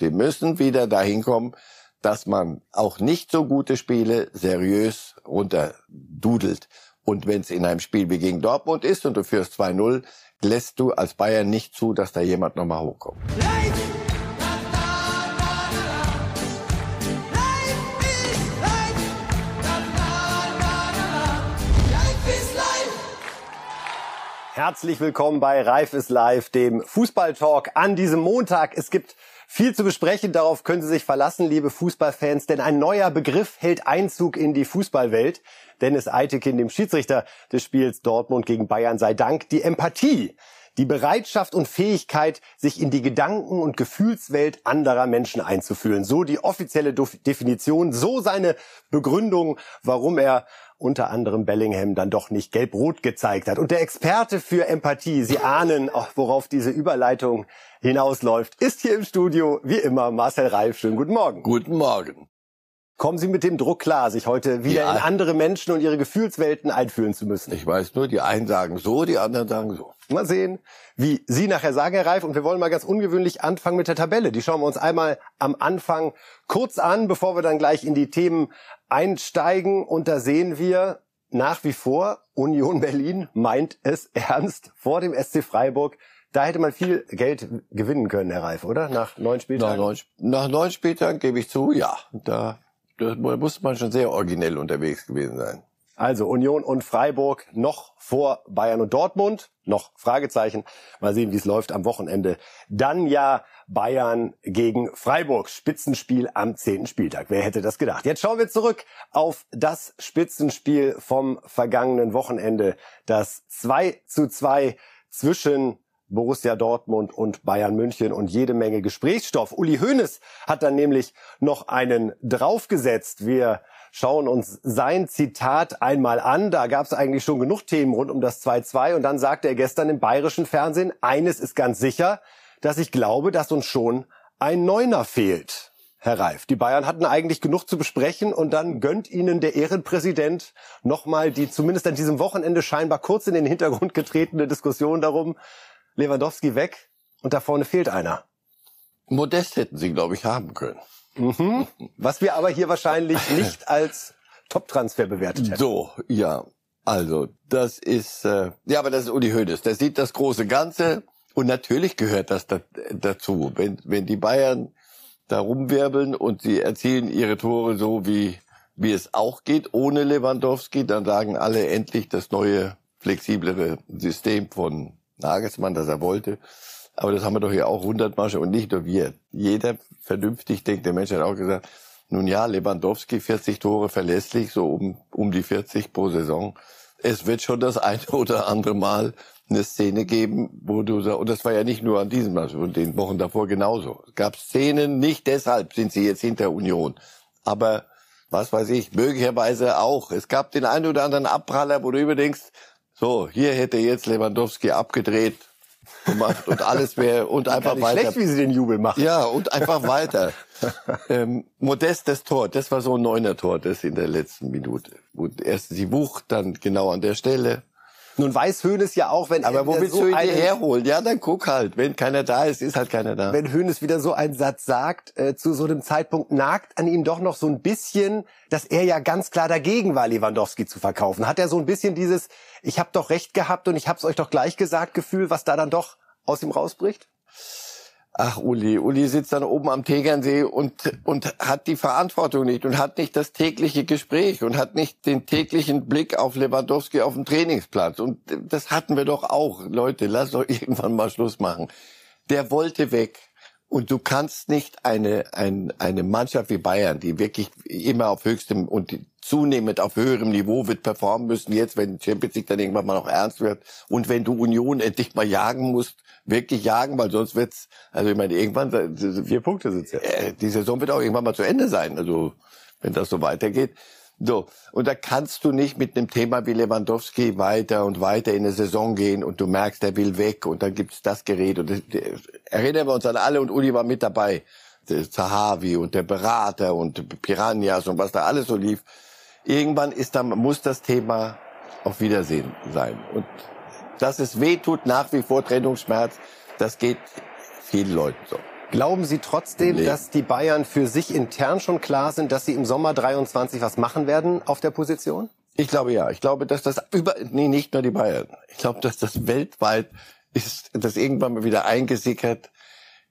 Sie müssen wieder dahin kommen, dass man auch nicht so gute Spiele seriös runterdudelt. Und wenn es in einem Spiel wie gegen Dortmund ist und du führst 2-0, lässt du als Bayern nicht zu, dass da jemand nochmal hochkommt. Herzlich willkommen bei Reif ist live, dem Fußballtalk an diesem Montag. Es gibt viel zu besprechen, darauf können Sie sich verlassen, liebe Fußballfans, denn ein neuer Begriff hält Einzug in die Fußballwelt. Dennis Eitekin, dem Schiedsrichter des Spiels Dortmund gegen Bayern, sei Dank die Empathie. Die Bereitschaft und Fähigkeit, sich in die Gedanken- und Gefühlswelt anderer Menschen einzufühlen. So die offizielle Definition, so seine Begründung, warum er unter anderem Bellingham dann doch nicht gelb-rot gezeigt hat. Und der Experte für Empathie, Sie ahnen, worauf diese Überleitung hinausläuft, ist hier im Studio, wie immer, Marcel Reif. Schönen guten Morgen. Guten Morgen. Kommen Sie mit dem Druck klar, sich heute wieder ja. in andere Menschen und ihre Gefühlswelten einfühlen zu müssen? Ich weiß nur, die einen sagen so, die anderen sagen so. Mal sehen, wie Sie nachher sagen, Herr Reif. Und wir wollen mal ganz ungewöhnlich anfangen mit der Tabelle. Die schauen wir uns einmal am Anfang kurz an, bevor wir dann gleich in die Themen einsteigen. Und da sehen wir nach wie vor, Union Berlin meint es ernst vor dem SC Freiburg. Da hätte man viel Geld gewinnen können, Herr Reif, oder? Nach neun Spieltagen? Nach neun, nach neun Spieltagen gebe ich zu, ja. Da, da muss man schon sehr originell unterwegs gewesen sein. Also Union und Freiburg noch vor Bayern und Dortmund. Noch Fragezeichen. Mal sehen, wie es läuft am Wochenende. Dann ja Bayern gegen Freiburg. Spitzenspiel am zehnten Spieltag. Wer hätte das gedacht? Jetzt schauen wir zurück auf das Spitzenspiel vom vergangenen Wochenende. Das 2 zu 2 zwischen Borussia Dortmund und Bayern München und jede Menge Gesprächsstoff. Uli Hoeneß hat dann nämlich noch einen draufgesetzt. Wir schauen uns sein Zitat einmal an. Da gab es eigentlich schon genug Themen rund um das 2-2 und dann sagte er gestern im bayerischen Fernsehen, eines ist ganz sicher, dass ich glaube, dass uns schon ein Neuner fehlt. Herr Reif, die Bayern hatten eigentlich genug zu besprechen und dann gönnt ihnen der Ehrenpräsident nochmal die zumindest an diesem Wochenende scheinbar kurz in den Hintergrund getretene Diskussion darum, Lewandowski weg und da vorne fehlt einer. Modest hätten sie, glaube ich, haben können. Mhm. Was wir aber hier wahrscheinlich nicht als Top-Transfer bewertet hätten. So, ja. Also, das ist, äh, ja, aber das ist Uli Hoeneß. Der sieht das große Ganze und natürlich gehört das da, dazu. Wenn, wenn die Bayern da rumwirbeln und sie erzielen ihre Tore so, wie, wie es auch geht, ohne Lewandowski, dann sagen alle endlich das neue, flexiblere System von Nagelsmann, das er wollte. Aber das haben wir doch hier auch hundertmal schon und nicht nur wir. Jeder vernünftig denkende Mensch hat auch gesagt, nun ja, Lewandowski 40 Tore verlässlich, so um, um die 40 pro Saison. Es wird schon das eine oder andere Mal eine Szene geben, wo du sagst, und das war ja nicht nur an diesem Mal, und den Wochen davor genauso. Es gab Szenen, nicht deshalb sind sie jetzt hinter Union. Aber was weiß ich, möglicherweise auch. Es gab den einen oder anderen Abpraller, wo du überdenkst, so, hier hätte jetzt Lewandowski abgedreht, gemacht und alles wäre und einfach nicht weiter. Schlecht, wie sie den Jubel machen. Ja, und einfach weiter. ähm, modestes Tor, das war so ein neuner Tor, das in der letzten Minute. Und erst die Wucht, dann genau an der Stelle. Nun weiß Hönes ja auch, wenn Aber wo willst so du ihn herholen? Ja, dann guck halt. Wenn keiner da ist, ist halt keiner da. Wenn Hönes wieder so einen Satz sagt, äh, zu so einem Zeitpunkt nagt an ihm doch noch so ein bisschen, dass er ja ganz klar dagegen war, Lewandowski zu verkaufen. Hat er so ein bisschen dieses, ich habe doch recht gehabt und ich hab's euch doch gleich gesagt, Gefühl, was da dann doch aus ihm rausbricht? Ach, Uli, Uli sitzt dann oben am Tegernsee und, und hat die Verantwortung nicht und hat nicht das tägliche Gespräch und hat nicht den täglichen Blick auf Lewandowski auf dem Trainingsplatz. Und das hatten wir doch auch. Leute, lass doch irgendwann mal Schluss machen. Der wollte weg. Und du kannst nicht eine, eine, eine Mannschaft wie Bayern, die wirklich immer auf höchstem und zunehmend auf höherem Niveau wird performen müssen, jetzt, wenn Champions League dann irgendwann mal noch ernst wird und wenn du Union endlich mal jagen musst, wirklich jagen, weil sonst wird's, also ich meine, irgendwann, vier Punkte sind's ja. Äh, die Saison wird auch irgendwann mal zu Ende sein, also wenn das so weitergeht. So, und da kannst du nicht mit einem Thema wie Lewandowski weiter und weiter in eine Saison gehen und du merkst, der will weg und dann gibt's das Gerät und das, erinnern wir uns an alle und Uli war mit dabei. Der Zahavi und der Berater und Piranhas und was da alles so lief. Irgendwann ist dann, muss das Thema auf Wiedersehen sein. Und dass es weh tut, nach wie vor Trennungsschmerz, das geht vielen Leuten so. Glauben Sie trotzdem, nee. dass die Bayern für sich intern schon klar sind, dass sie im Sommer 23 was machen werden auf der Position? Ich glaube ja. Ich glaube, dass das über, nee, nicht nur die Bayern. Ich glaube, dass das weltweit ist, das irgendwann mal wieder eingesickert.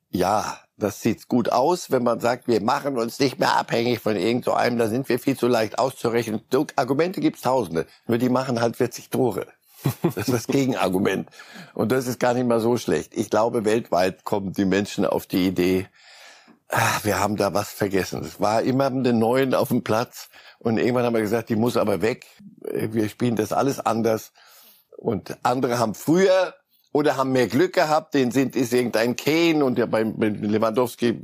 Ja, das sieht gut aus, wenn man sagt, wir machen uns nicht mehr abhängig von irgend so einem, da sind wir viel zu leicht auszurechnen. Argumente gibt's tausende, nur die machen halt 40 Tore. Das ist das Gegenargument. Und das ist gar nicht mal so schlecht. Ich glaube, weltweit kommen die Menschen auf die Idee, ach, wir haben da was vergessen. Es war immer einen Neuen auf dem Platz. Und irgendwann haben wir gesagt, die muss aber weg. Wir spielen das alles anders. Und andere haben früher oder haben mehr Glück gehabt, den sind ist irgendein Kane und ja beim, beim Lewandowski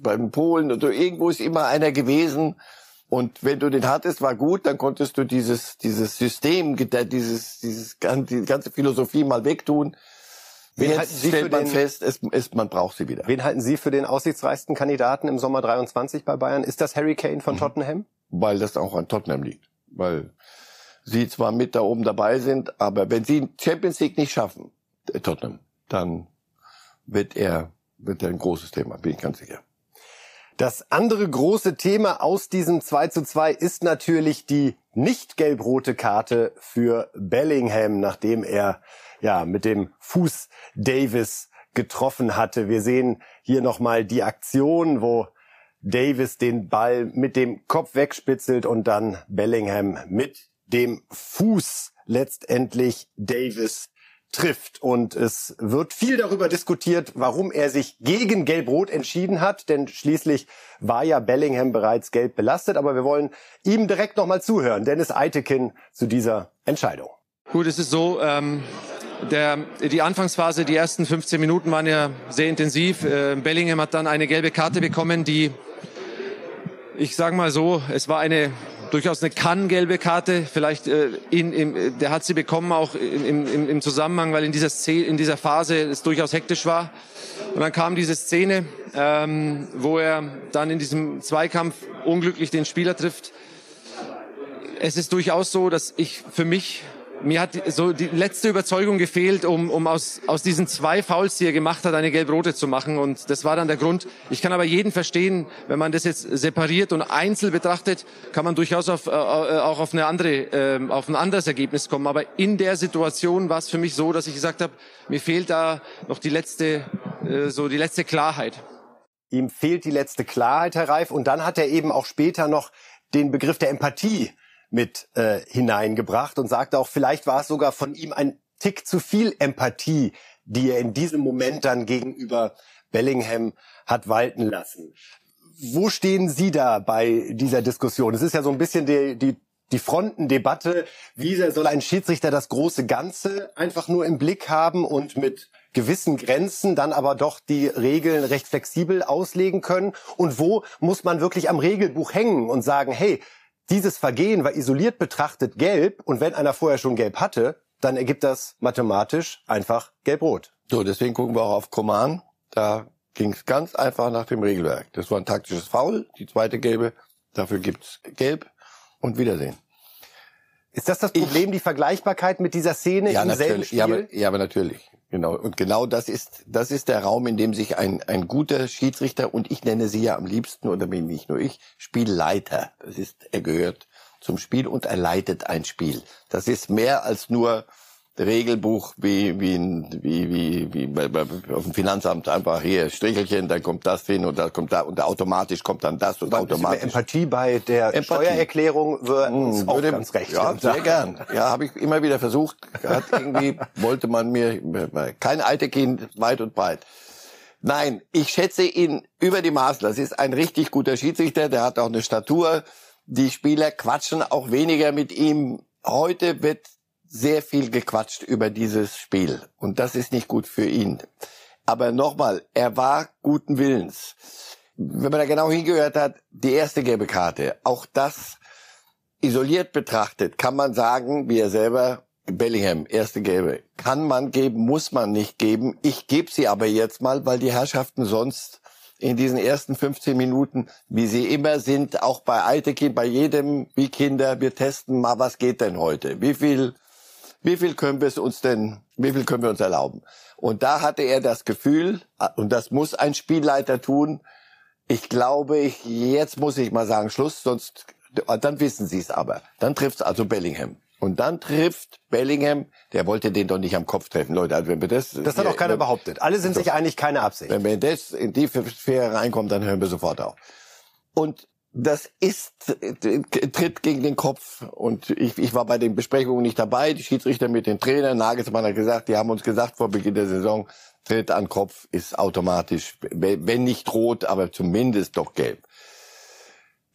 beim Polen so irgendwo ist immer einer gewesen und wenn du den hattest, war gut, dann konntest du dieses, dieses System, dieses, dieses, die ganze Philosophie mal wegtun. Wen Jetzt stellt man den, fest, es, es, man braucht sie wieder. Wen halten Sie für den aussichtsreichsten Kandidaten im Sommer 23 bei Bayern? Ist das Harry Kane von mhm. Tottenham? Weil das auch an Tottenham liegt. Weil sie zwar mit da oben dabei sind, aber wenn sie Champions League nicht schaffen, äh, Tottenham, dann wird er, wird er ein großes Thema, bin ich ganz sicher. Das andere große Thema aus diesem 2 zu 2 ist natürlich die nicht gelb-rote Karte für Bellingham, nachdem er ja mit dem Fuß Davis getroffen hatte. Wir sehen hier nochmal die Aktion, wo Davis den Ball mit dem Kopf wegspitzelt und dann Bellingham mit dem Fuß letztendlich Davis trifft. Und es wird viel darüber diskutiert, warum er sich gegen Gelb-Rot entschieden hat, denn schließlich war ja Bellingham bereits gelb belastet. Aber wir wollen ihm direkt nochmal zuhören, Dennis Eitekin zu dieser Entscheidung. Gut, es ist so, ähm, der, die Anfangsphase, die ersten 15 Minuten waren ja sehr intensiv. Äh, Bellingham hat dann eine gelbe Karte bekommen, die, ich sage mal so, es war eine durchaus eine kann-gelbe Karte. Vielleicht äh, in, in, der hat sie bekommen auch im, im, im Zusammenhang, weil in dieser, Szene, in dieser Phase es durchaus hektisch war. Und dann kam diese Szene, ähm, wo er dann in diesem Zweikampf unglücklich den Spieler trifft. Es ist durchaus so, dass ich für mich mir hat so die letzte Überzeugung gefehlt, um, um aus, aus diesen zwei Fouls, die er gemacht hat, eine gelb-rote zu machen. Und das war dann der Grund. Ich kann aber jeden verstehen, wenn man das jetzt separiert und einzeln betrachtet, kann man durchaus auf, äh, auch auf, eine andere, äh, auf ein anderes Ergebnis kommen. Aber in der Situation war es für mich so, dass ich gesagt habe, mir fehlt da noch die letzte, äh, so die letzte Klarheit. Ihm fehlt die letzte Klarheit, Herr Reif. Und dann hat er eben auch später noch den Begriff der Empathie mit äh, hineingebracht und sagte auch, vielleicht war es sogar von ihm ein Tick zu viel Empathie, die er in diesem Moment dann gegenüber Bellingham hat walten lassen. Wo stehen Sie da bei dieser Diskussion? Es ist ja so ein bisschen die, die, die Frontendebatte. Wie soll ein Schiedsrichter das große Ganze einfach nur im Blick haben und mit gewissen Grenzen dann aber doch die Regeln recht flexibel auslegen können? Und wo muss man wirklich am Regelbuch hängen und sagen, hey, dieses Vergehen war isoliert betrachtet gelb und wenn einer vorher schon gelb hatte, dann ergibt das mathematisch einfach gelb-rot. So, deswegen gucken wir auch auf Command. Da ging es ganz einfach nach dem Regelwerk. Das war ein taktisches Foul, die zweite gelbe. Dafür gibt's gelb und Wiedersehen. Ist das das Problem, ich, die Vergleichbarkeit mit dieser Szene ja, im natürlich, selben Spiel? Ja aber, ja, aber natürlich. Genau. Und genau das ist, das ist der Raum, in dem sich ein, ein guter Schiedsrichter, und ich nenne sie ja am liebsten, oder bin nicht nur ich, Spielleiter. Das ist, er gehört zum Spiel und er leitet ein Spiel. Das ist mehr als nur Regelbuch wie wie wie wie, wie bei, bei, auf dem Finanzamt einfach hier Strichelchen, dann kommt das hin und da kommt da und automatisch kommt dann das und automatisch. Empathie bei der Empathie. Steuererklärung würde hm, auch würde, ganz recht. Ja, sehr gern. Ja, habe ich immer wieder versucht. Hat irgendwie wollte man mir kein alte Kind weit und breit. Nein, ich schätze ihn über die Maßen. Das ist ein richtig guter Schiedsrichter. Der hat auch eine Statur. Die Spieler quatschen auch weniger mit ihm. Heute wird sehr viel gequatscht über dieses Spiel und das ist nicht gut für ihn. Aber nochmal, er war guten Willens. Wenn man da genau hingehört hat, die erste gelbe Karte, auch das isoliert betrachtet, kann man sagen, wie er selber, Bellingham, erste gelbe, kann man geben, muss man nicht geben. Ich gebe sie aber jetzt mal, weil die Herrschaften sonst in diesen ersten 15 Minuten, wie sie immer sind, auch bei Eitekin, bei jedem, wie Kinder, wir testen mal, was geht denn heute? Wie viel wie viel können wir es uns denn, wie viel können wir uns erlauben? Und da hatte er das Gefühl, und das muss ein Spielleiter tun, ich glaube, ich, jetzt muss ich mal sagen, Schluss, sonst, dann wissen Sie es aber. Dann trifft es also Bellingham. Und dann trifft Bellingham, der wollte den doch nicht am Kopf treffen, Leute. Also wenn wir das, das hat auch keiner behauptet. Alle sind sich einig, keine Absicht. Wenn wir das in die Sphäre reinkommt, dann hören wir sofort auf. Und das ist tritt gegen den Kopf und ich, ich war bei den Besprechungen nicht dabei. Die Schiedsrichter mit den Trainern, Nagelsmann hat gesagt, die haben uns gesagt vor Beginn der Saison, Tritt an Kopf ist automatisch, wenn nicht rot, aber zumindest doch gelb.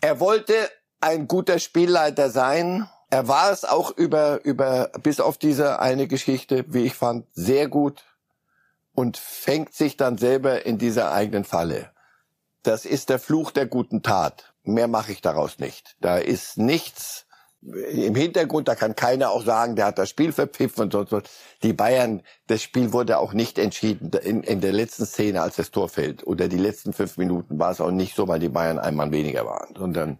Er wollte ein guter Spielleiter sein. Er war es auch über über bis auf diese eine Geschichte, wie ich fand, sehr gut und fängt sich dann selber in dieser eigenen Falle. Das ist der Fluch der guten Tat. Mehr mache ich daraus nicht. Da ist nichts im Hintergrund, da kann keiner auch sagen, der hat das Spiel verpfiffen und sonst was. Die Bayern, das Spiel wurde auch nicht entschieden in, in der letzten Szene, als das Tor fällt. Oder die letzten fünf Minuten war es auch nicht so, weil die Bayern einmal weniger waren, sondern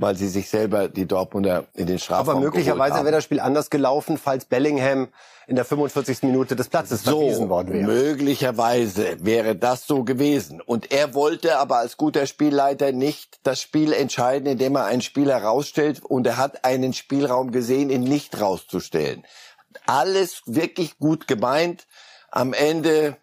weil sie sich selber die Dortmunder in den Strafraum Aber möglicherweise wäre das Spiel anders gelaufen, falls Bellingham in der 45. Minute des Platzes so, verwiesen worden wäre. Möglicherweise wäre das so gewesen. Und er wollte aber als guter Spielleiter nicht das Spiel entscheiden, indem er einen Spieler rausstellt und er hat einen Spielraum gesehen, ihn nicht rauszustellen. Alles wirklich gut gemeint. Am Ende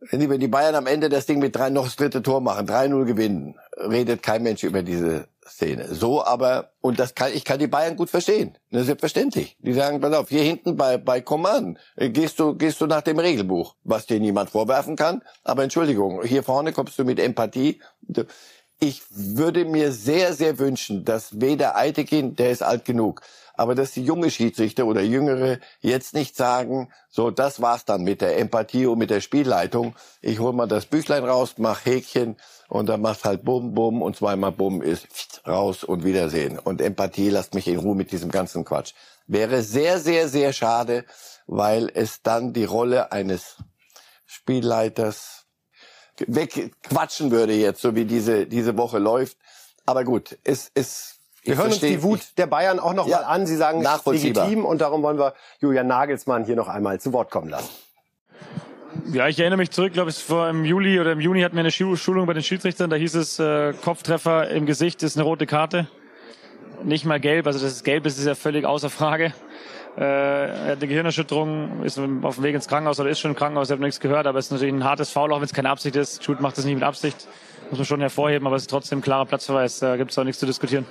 wenn die Bayern am Ende das Ding mit drei noch das dritte Tor machen, 3-0 gewinnen, redet kein Mensch über diese Szene. So aber, und das kann, ich kann die Bayern gut verstehen. Das ist selbstverständlich. Die sagen, pass auf, hier hinten bei, bei Command äh, gehst du, gehst du nach dem Regelbuch, was dir niemand vorwerfen kann. Aber Entschuldigung, hier vorne kommst du mit Empathie. Ich würde mir sehr, sehr wünschen, dass weder Eitekin, der ist alt genug, aber dass die junge Schiedsrichter oder Jüngere jetzt nicht sagen, so, das war's dann mit der Empathie und mit der Spielleitung. Ich hol mal das Büchlein raus, mach Häkchen und dann macht halt Bum, Bum und zweimal Bum ist raus und Wiedersehen. Und Empathie lasst mich in Ruhe mit diesem ganzen Quatsch. Wäre sehr, sehr, sehr schade, weil es dann die Rolle eines Spielleiters wegquatschen würde jetzt, so wie diese, diese Woche läuft. Aber gut, es, es, wir hören uns die Wut der Bayern auch noch ja, mal an. Sie sagen, legitim und darum wollen wir Julian Nagelsmann hier noch einmal zu Wort kommen lassen. Ja, ich erinnere mich zurück, glaube ich, vor im Juli oder im Juni hatten wir eine Schulung bei den Schiedsrichtern. Da hieß es, äh, Kopftreffer im Gesicht ist eine rote Karte. Nicht mal gelb, also das ist gelb ist, ja völlig außer Frage. Äh, er hat eine Gehirnerschütterung, ist auf dem Weg ins Krankenhaus oder ist schon im Krankenhaus, ich habe nichts gehört, aber es ist natürlich ein hartes Foul, auch wenn es keine Absicht ist. Schuld macht das nicht mit Absicht, muss man schon hervorheben, aber es ist trotzdem ein klarer Platzverweis, da gibt es auch nichts zu diskutieren.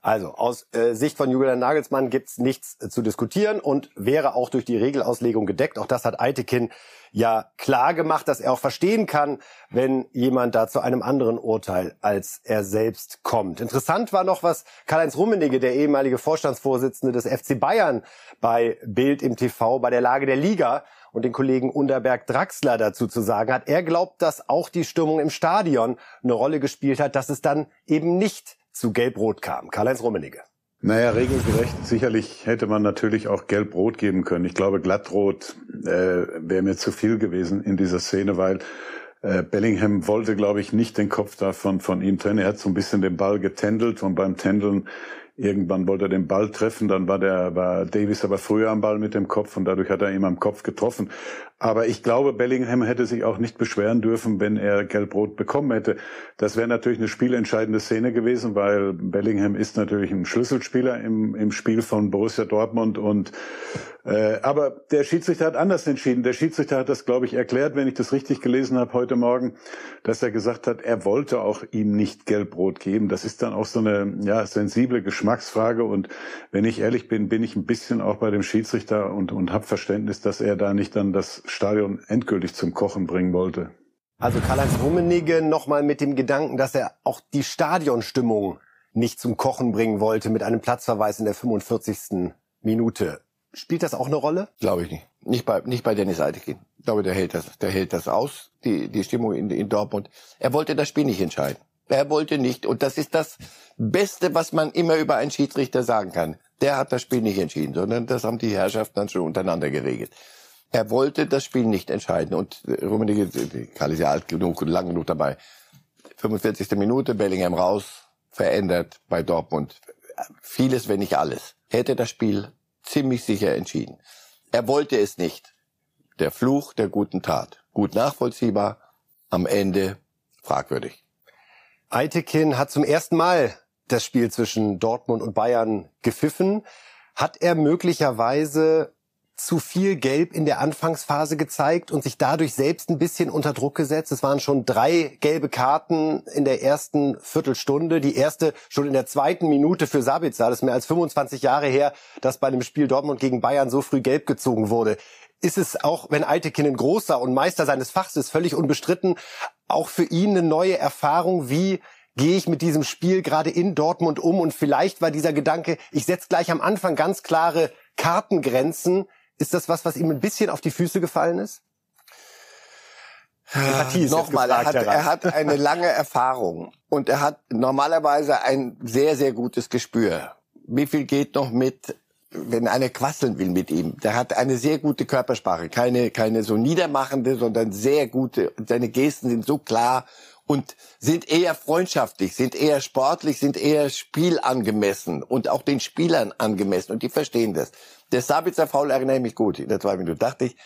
Also aus äh, Sicht von Julian Nagelsmann gibt's nichts äh, zu diskutieren und wäre auch durch die Regelauslegung gedeckt. Auch das hat Eitekin ja klar gemacht, dass er auch verstehen kann, wenn jemand da zu einem anderen Urteil als er selbst kommt. Interessant war noch, was Karl-Heinz Rummenigge, der ehemalige Vorstandsvorsitzende des FC Bayern, bei Bild im TV bei der Lage der Liga und den Kollegen Unterberg Draxler dazu zu sagen hat. Er glaubt, dass auch die Stimmung im Stadion eine Rolle gespielt hat, dass es dann eben nicht zu Gelb-Rot kam. Karl-Heinz Rummenigge. Naja, regelgerecht. Sicherlich hätte man natürlich auch Gelb-Rot geben können. Ich glaube, Glattrot äh, wäre mir zu viel gewesen in dieser Szene, weil äh, Bellingham wollte, glaube ich, nicht den Kopf davon von ihm trennen. Er hat so ein bisschen den Ball getändelt und beim Tändeln Irgendwann wollte er den Ball treffen, dann war der war Davis aber früher am Ball mit dem Kopf und dadurch hat er ihm am Kopf getroffen. Aber ich glaube, Bellingham hätte sich auch nicht beschweren dürfen, wenn er Gelb-Rot bekommen hätte. Das wäre natürlich eine spielentscheidende Szene gewesen, weil Bellingham ist natürlich ein Schlüsselspieler im, im Spiel von Borussia Dortmund und äh, aber der Schiedsrichter hat anders entschieden. Der Schiedsrichter hat das, glaube ich, erklärt, wenn ich das richtig gelesen habe heute Morgen, dass er gesagt hat, er wollte auch ihm nicht Gelb-Rot geben. Das ist dann auch so eine ja, sensible Geschmacksfrage. Und wenn ich ehrlich bin, bin ich ein bisschen auch bei dem Schiedsrichter und, und habe Verständnis, dass er da nicht dann das Stadion endgültig zum Kochen bringen wollte. Also Karl-Heinz Rummenigge nochmal mit dem Gedanken, dass er auch die Stadionstimmung nicht zum Kochen bringen wollte mit einem Platzverweis in der 45. Minute. Spielt das auch eine Rolle? Glaube ich nicht. Nicht bei, nicht bei Dennis Eitekin. Ich glaube, der hält das, der hält das aus, die, die Stimmung in, in Dortmund. Er wollte das Spiel nicht entscheiden. Er wollte nicht. Und das ist das Beste, was man immer über einen Schiedsrichter sagen kann. Der hat das Spiel nicht entschieden, sondern das haben die Herrschaften dann schon untereinander geregelt. Er wollte das Spiel nicht entscheiden. Und Rummenigge, Karl ist ja alt genug und lang genug dabei. 45. Minute, Bellingham raus, verändert bei Dortmund. Vieles, wenn nicht alles. Hätte das Spiel ziemlich sicher entschieden. Er wollte es nicht. Der Fluch der guten Tat. Gut nachvollziehbar, am Ende fragwürdig. Eitekin hat zum ersten Mal das Spiel zwischen Dortmund und Bayern gepfiffen. Hat er möglicherweise zu viel Gelb in der Anfangsphase gezeigt und sich dadurch selbst ein bisschen unter Druck gesetzt. Es waren schon drei gelbe Karten in der ersten Viertelstunde. Die erste schon in der zweiten Minute für Sabitzer. Das ist mehr als 25 Jahre her, dass bei einem Spiel Dortmund gegen Bayern so früh gelb gezogen wurde. Ist es auch, wenn Eitekin ein großer und Meister seines Fachs ist, völlig unbestritten, auch für ihn eine neue Erfahrung, wie gehe ich mit diesem Spiel gerade in Dortmund um? Und vielleicht war dieser Gedanke, ich setze gleich am Anfang ganz klare Kartengrenzen, ist das was, was ihm ein bisschen auf die Füße gefallen ist? ist Nochmal, er hat, er hat eine lange Erfahrung und er hat normalerweise ein sehr, sehr gutes Gespür. Wie viel geht noch mit, wenn einer quasseln will mit ihm? Der hat eine sehr gute Körpersprache, keine, keine so niedermachende, sondern sehr gute. Seine Gesten sind so klar und sind eher freundschaftlich, sind eher sportlich, sind eher spielangemessen und auch den Spielern angemessen und die verstehen das. Der Sabitzer Foul erinnere ich mich gut. In der zweiten Minute dachte ich,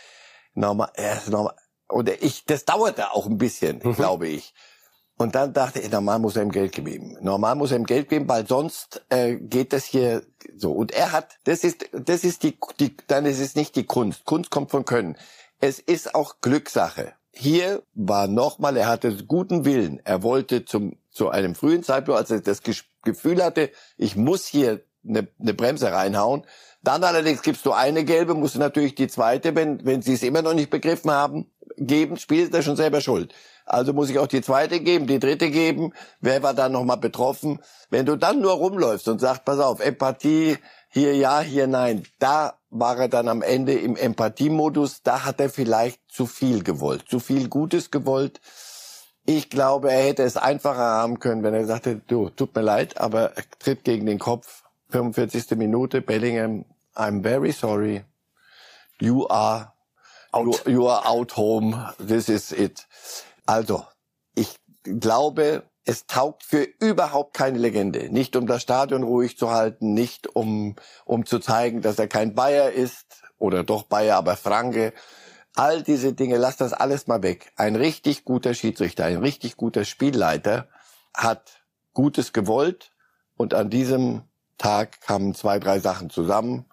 nochmal, erst nochmal, oder ich, das dauerte auch ein bisschen, mhm. glaube ich. Und dann dachte ich, normal muss er ihm Geld geben. Normal muss er ihm Geld geben, weil sonst äh, geht das hier so. Und er hat, das ist, das ist die, die, dann ist es nicht die Kunst. Kunst kommt von Können. Es ist auch Glückssache. Hier war nochmal, er hatte guten Willen. Er wollte zum, zu einem frühen Zeitpunkt, als er das Gefühl hatte, ich muss hier eine, eine Bremse reinhauen, dann allerdings gibst du eine gelbe, musst du natürlich die zweite, wenn, wenn sie es immer noch nicht begriffen haben, geben, spielt er schon selber schuld. Also muss ich auch die zweite geben, die dritte geben. Wer war dann nochmal betroffen? Wenn du dann nur rumläufst und sagst, pass auf, Empathie, hier ja, hier nein, da war er dann am Ende im Empathiemodus, da hat er vielleicht zu viel gewollt, zu viel Gutes gewollt. Ich glaube, er hätte es einfacher haben können, wenn er sagte, du, tut mir leid, aber er tritt gegen den Kopf, 45. Minute, Bellingham, I'm very sorry. You are out. You, you are out home. This is it. Also, ich glaube, es taugt für überhaupt keine Legende. Nicht um das Stadion ruhig zu halten, nicht um, um zu zeigen, dass er kein Bayer ist oder doch Bayer, aber Franke. All diese Dinge, lass das alles mal weg. Ein richtig guter Schiedsrichter, ein richtig guter Spielleiter hat Gutes gewollt und an diesem Tag kamen zwei, drei Sachen zusammen.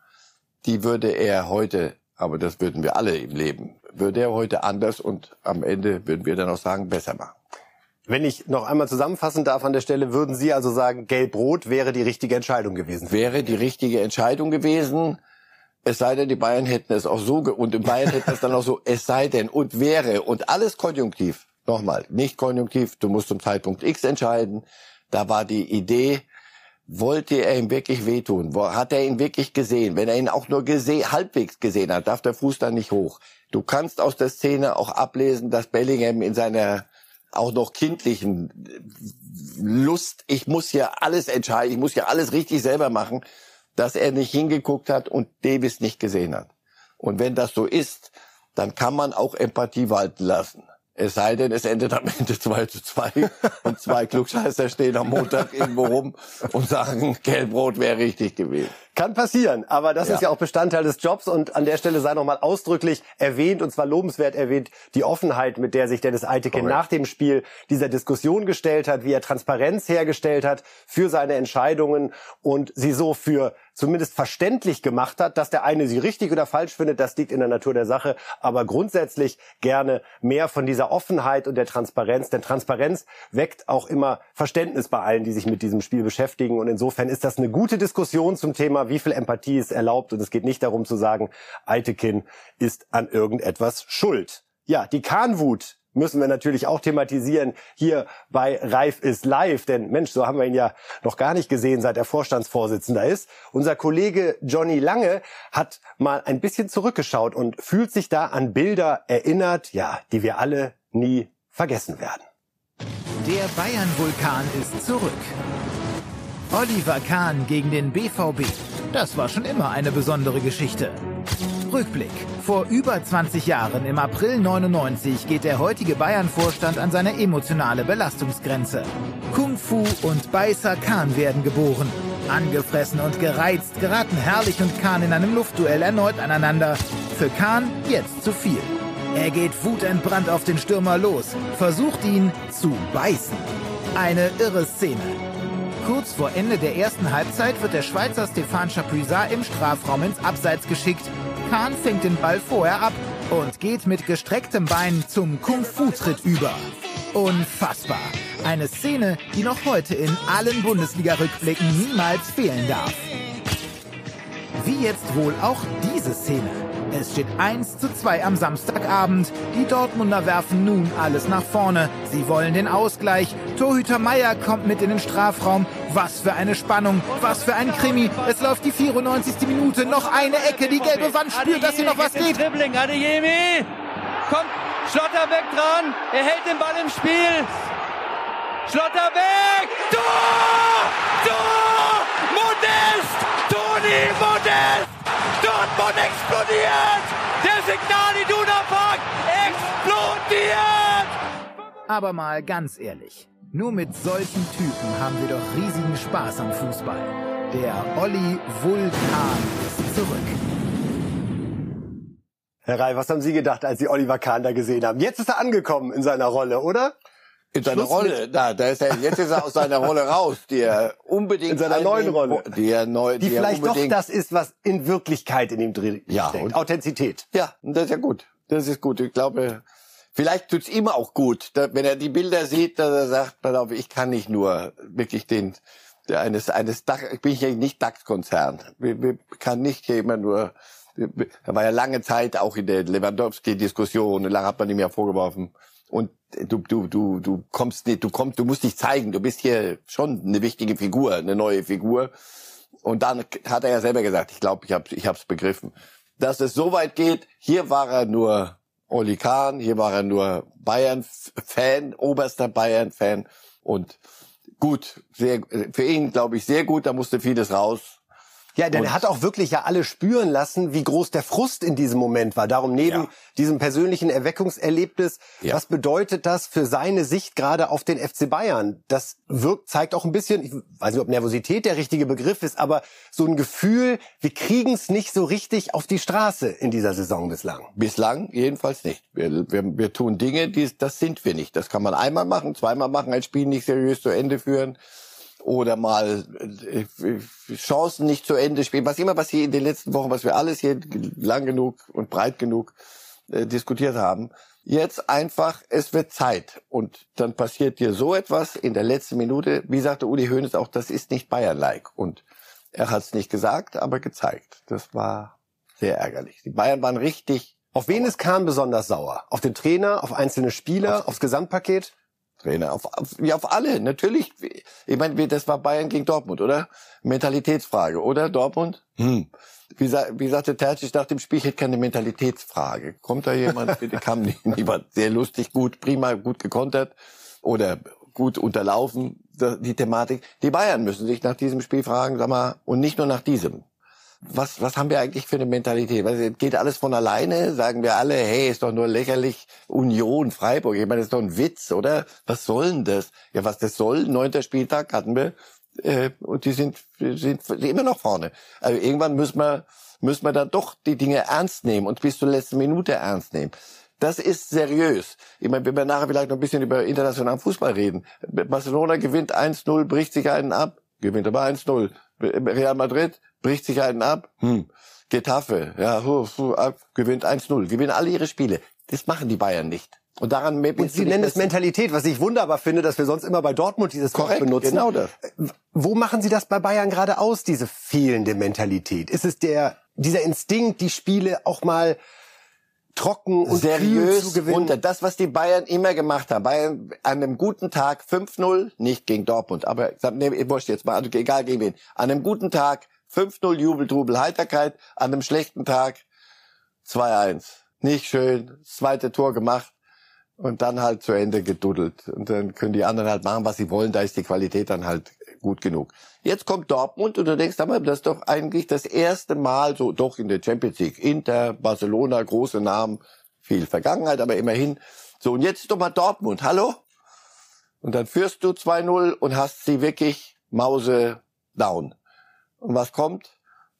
Die würde er heute, aber das würden wir alle im Leben, würde er heute anders und am Ende würden wir dann auch sagen, besser machen. Wenn ich noch einmal zusammenfassen darf an der Stelle, würden Sie also sagen, Gelb-Rot wäre die richtige Entscheidung gewesen? Wäre die richtige Entscheidung gewesen. Es sei denn, die Bayern hätten es auch so, und in Bayern hätten es dann auch so, es sei denn, und wäre, und alles konjunktiv. Nochmal, nicht konjunktiv, du musst zum Zeitpunkt X entscheiden. Da war die Idee, wollte er ihm wirklich wehtun? Hat er ihn wirklich gesehen? Wenn er ihn auch nur gesehen, halbwegs gesehen hat, darf der Fuß dann nicht hoch. Du kannst aus der Szene auch ablesen, dass Bellingham in seiner auch noch kindlichen Lust, ich muss hier alles entscheiden, ich muss hier alles richtig selber machen, dass er nicht hingeguckt hat und Davis nicht gesehen hat. Und wenn das so ist, dann kann man auch Empathie walten lassen. Es sei denn, es endet am Ende 2 zu 2 und zwei Klugscheißer stehen am Montag irgendwo rum und sagen, Gelbrot wäre richtig gewesen. Kann passieren, aber das ja. ist ja auch Bestandteil des Jobs und an der Stelle sei nochmal ausdrücklich erwähnt und zwar lobenswert erwähnt, die Offenheit, mit der sich Dennis Eiteke nach dem Spiel dieser Diskussion gestellt hat, wie er Transparenz hergestellt hat für seine Entscheidungen und sie so für zumindest verständlich gemacht hat, dass der eine sie richtig oder falsch findet, das liegt in der Natur der Sache, aber grundsätzlich gerne mehr von dieser Offenheit und der Transparenz, denn Transparenz weckt auch immer Verständnis bei allen, die sich mit diesem Spiel beschäftigen und insofern ist das eine gute Diskussion zum Thema wie viel Empathie ist erlaubt. Und es geht nicht darum zu sagen, Eitekin ist an irgendetwas schuld. Ja, die Kahnwut müssen wir natürlich auch thematisieren hier bei Reif ist live. Denn Mensch, so haben wir ihn ja noch gar nicht gesehen, seit er Vorstandsvorsitzender ist. Unser Kollege Johnny Lange hat mal ein bisschen zurückgeschaut und fühlt sich da an Bilder erinnert, ja, die wir alle nie vergessen werden. Der Bayern-Vulkan ist zurück. Oliver Kahn gegen den BVB. Das war schon immer eine besondere Geschichte. Rückblick. Vor über 20 Jahren, im April 99, geht der heutige Bayern-Vorstand an seine emotionale Belastungsgrenze. Kung Fu und Beißer Kahn werden geboren. Angefressen und gereizt geraten Herrlich und Kahn in einem Luftduell erneut aneinander. Für Kahn jetzt zu viel. Er geht wutentbrannt auf den Stürmer los, versucht ihn zu beißen. Eine irre Szene. Kurz vor Ende der ersten Halbzeit wird der Schweizer Stéphane Chapuisat im Strafraum ins Abseits geschickt. Kahn fängt den Ball vorher ab und geht mit gestrecktem Bein zum Kung-Fu-Tritt über. Unfassbar. Eine Szene, die noch heute in allen Bundesliga-Rückblicken niemals fehlen darf. Wie jetzt wohl auch diese Szene. Es steht 1 zu 2 am Samstagabend. Die Dortmunder werfen nun alles nach vorne. Sie wollen den Ausgleich. Torhüter Meier kommt mit in den Strafraum. Was für eine Spannung, was für ein Krimi. Es läuft die 94. Minute, noch eine Ecke. Die gelbe Wand spürt, dass hier noch was geht. Dribbling, Adeyemi. Kommt Schlotterbeck dran. Er hält den Ball im Spiel. Schlotterbeck. Tor! Tor! Modest! Toni Modest! Dortmund explodiert! Der Signal Iduna Park explodiert! Aber mal ganz ehrlich, nur mit solchen Typen haben wir doch riesigen Spaß am Fußball. Der Olli Vulkan ist zurück. Herr Reif, was haben Sie gedacht, als Sie Oliver Kahn da gesehen haben? Jetzt ist er angekommen in seiner Rolle, oder? In seiner Rolle, da, da ist er, jetzt ist er aus seiner Rolle raus, die er unbedingt In seiner neuen Rolle. die er neu, Die die, vielleicht doch das ist, was in Wirklichkeit in ihm drin Ja, steckt. und- Authentizität. Ja, das ist ja gut. Das ist gut. Ich glaube, vielleicht tut's ihm auch gut, da, wenn er die Bilder sieht, dass er sagt, pass auf, ich kann nicht nur wirklich den, der eines, eines Dach, ich bin ja nicht DAX-Konzern. Wir kann nicht immer nur, er war ja lange Zeit auch in der Lewandowski-Diskussion, lange hat man ihm ja vorgeworfen. Und du, du, du, du kommst nicht, du kommst, du musst dich zeigen, du bist hier schon eine wichtige Figur, eine neue Figur. Und dann hat er ja selber gesagt, ich glaube, ich habe ich hab's begriffen, dass es so weit geht. Hier war er nur Oli Kahn, hier war er nur Bayern-Fan, oberster Bayern-Fan. Und gut, sehr, für ihn glaube ich sehr gut, da musste vieles raus. Ja, denn Und- er hat auch wirklich ja alle spüren lassen, wie groß der Frust in diesem Moment war. Darum neben Ja. diesem persönlichen Erweckungserlebnis, Ja. was bedeutet das für seine Sicht gerade auf den FC Bayern? Das wirkt, zeigt auch ein bisschen, ich weiß nicht, ob Nervosität der richtige Begriff ist, aber so ein Gefühl, wir kriegen es nicht so richtig auf die Straße in dieser Saison bislang. Bislang jedenfalls nicht. Wir, wir, wir tun Dinge, die, das sind wir nicht. Das kann man einmal machen, zweimal machen, ein Spiel nicht seriös zu Ende führen oder mal äh, Chancen nicht zu Ende spielen. Was immer, was hier in den letzten Wochen, was wir alles hier lang genug und breit genug äh, diskutiert haben. Jetzt einfach, es wird Zeit. Und dann passiert dir so etwas in der letzten Minute. Wie sagte Uli Hoeneß auch, das ist nicht Bayern-like. Und er hat es nicht gesagt, aber gezeigt. Das war sehr ärgerlich. Die Bayern waren richtig Auf wen ist Kahn besonders sauer? Auf den Trainer, auf einzelne Spieler, aufs Gesamtpaket? Trainer. Auf, auf, ja, auf alle, natürlich. Ich meine, das war Bayern gegen Dortmund, oder? Mentalitätsfrage, oder? Dortmund? Hm. Wie, sa wie sagte Terzic nach dem Spiel, ich hätte keine Mentalitätsfrage. Kommt da jemand? Bitte kam nie- niemand. Sehr lustig, gut, prima, gut gekontert oder gut unterlaufen, die Thematik. Die Bayern müssen sich nach diesem Spiel fragen, sag mal, und nicht nur nach diesem. Was, was haben wir eigentlich für eine Mentalität? Was, geht alles von alleine? Sagen wir alle, hey, ist doch nur lächerlich. Union, Freiburg, ich meine, ist doch ein Witz, oder? Was soll denn das? Ja, was das soll, neunter Spieltag hatten wir, äh, und die sind, sind immer noch vorne. Also irgendwann müssen wir, müssen wir dann doch die Dinge ernst nehmen und bis zur letzten Minute ernst nehmen. Das ist seriös. Ich meine, wenn wir nachher vielleicht noch ein bisschen über internationalen Fußball reden. Barcelona gewinnt 1-0, bricht sich einen ab, gewinnt aber 1-0. Real Madrid bricht sich einen ab, hm. Getafe, ja, hu, hu, ab, gewinnt 1-0. Gewinnen alle ihre Spiele. Das machen die Bayern nicht. Und daran Und Sie nennen es Mentalität, was ich wunderbar finde, dass wir sonst immer bei Dortmund dieses Wort Korrekt, benutzen. genau das. Wo machen Sie das bei Bayern gerade aus, diese fehlende Mentalität? Ist es der, dieser Instinkt, die Spiele auch mal trocken und kühl zu seriös gewinnen? runter. Das, was die Bayern immer gemacht haben. Bayern an einem guten Tag 5-0, nicht gegen Dortmund, aber ne, wurscht jetzt mal, also egal gegen wen. An einem guten Tag 5-0 Jubel, Trubel, Heiterkeit. An einem schlechten Tag 2-1. Nicht schön. Zweite Tor gemacht. Und dann halt zu Ende geduddelt. Und dann können die anderen halt machen, was sie wollen. Da ist die Qualität dann halt gut genug. Jetzt kommt Dortmund und du denkst, aber das ist doch eigentlich das erste Mal so, doch in der Champions League. Inter, Barcelona, große Namen, viel Vergangenheit, aber immerhin. So, und jetzt ist doch mal Dortmund. Hallo? Und dann führst du 2-0 und hast sie wirklich Mause down. Und was kommt?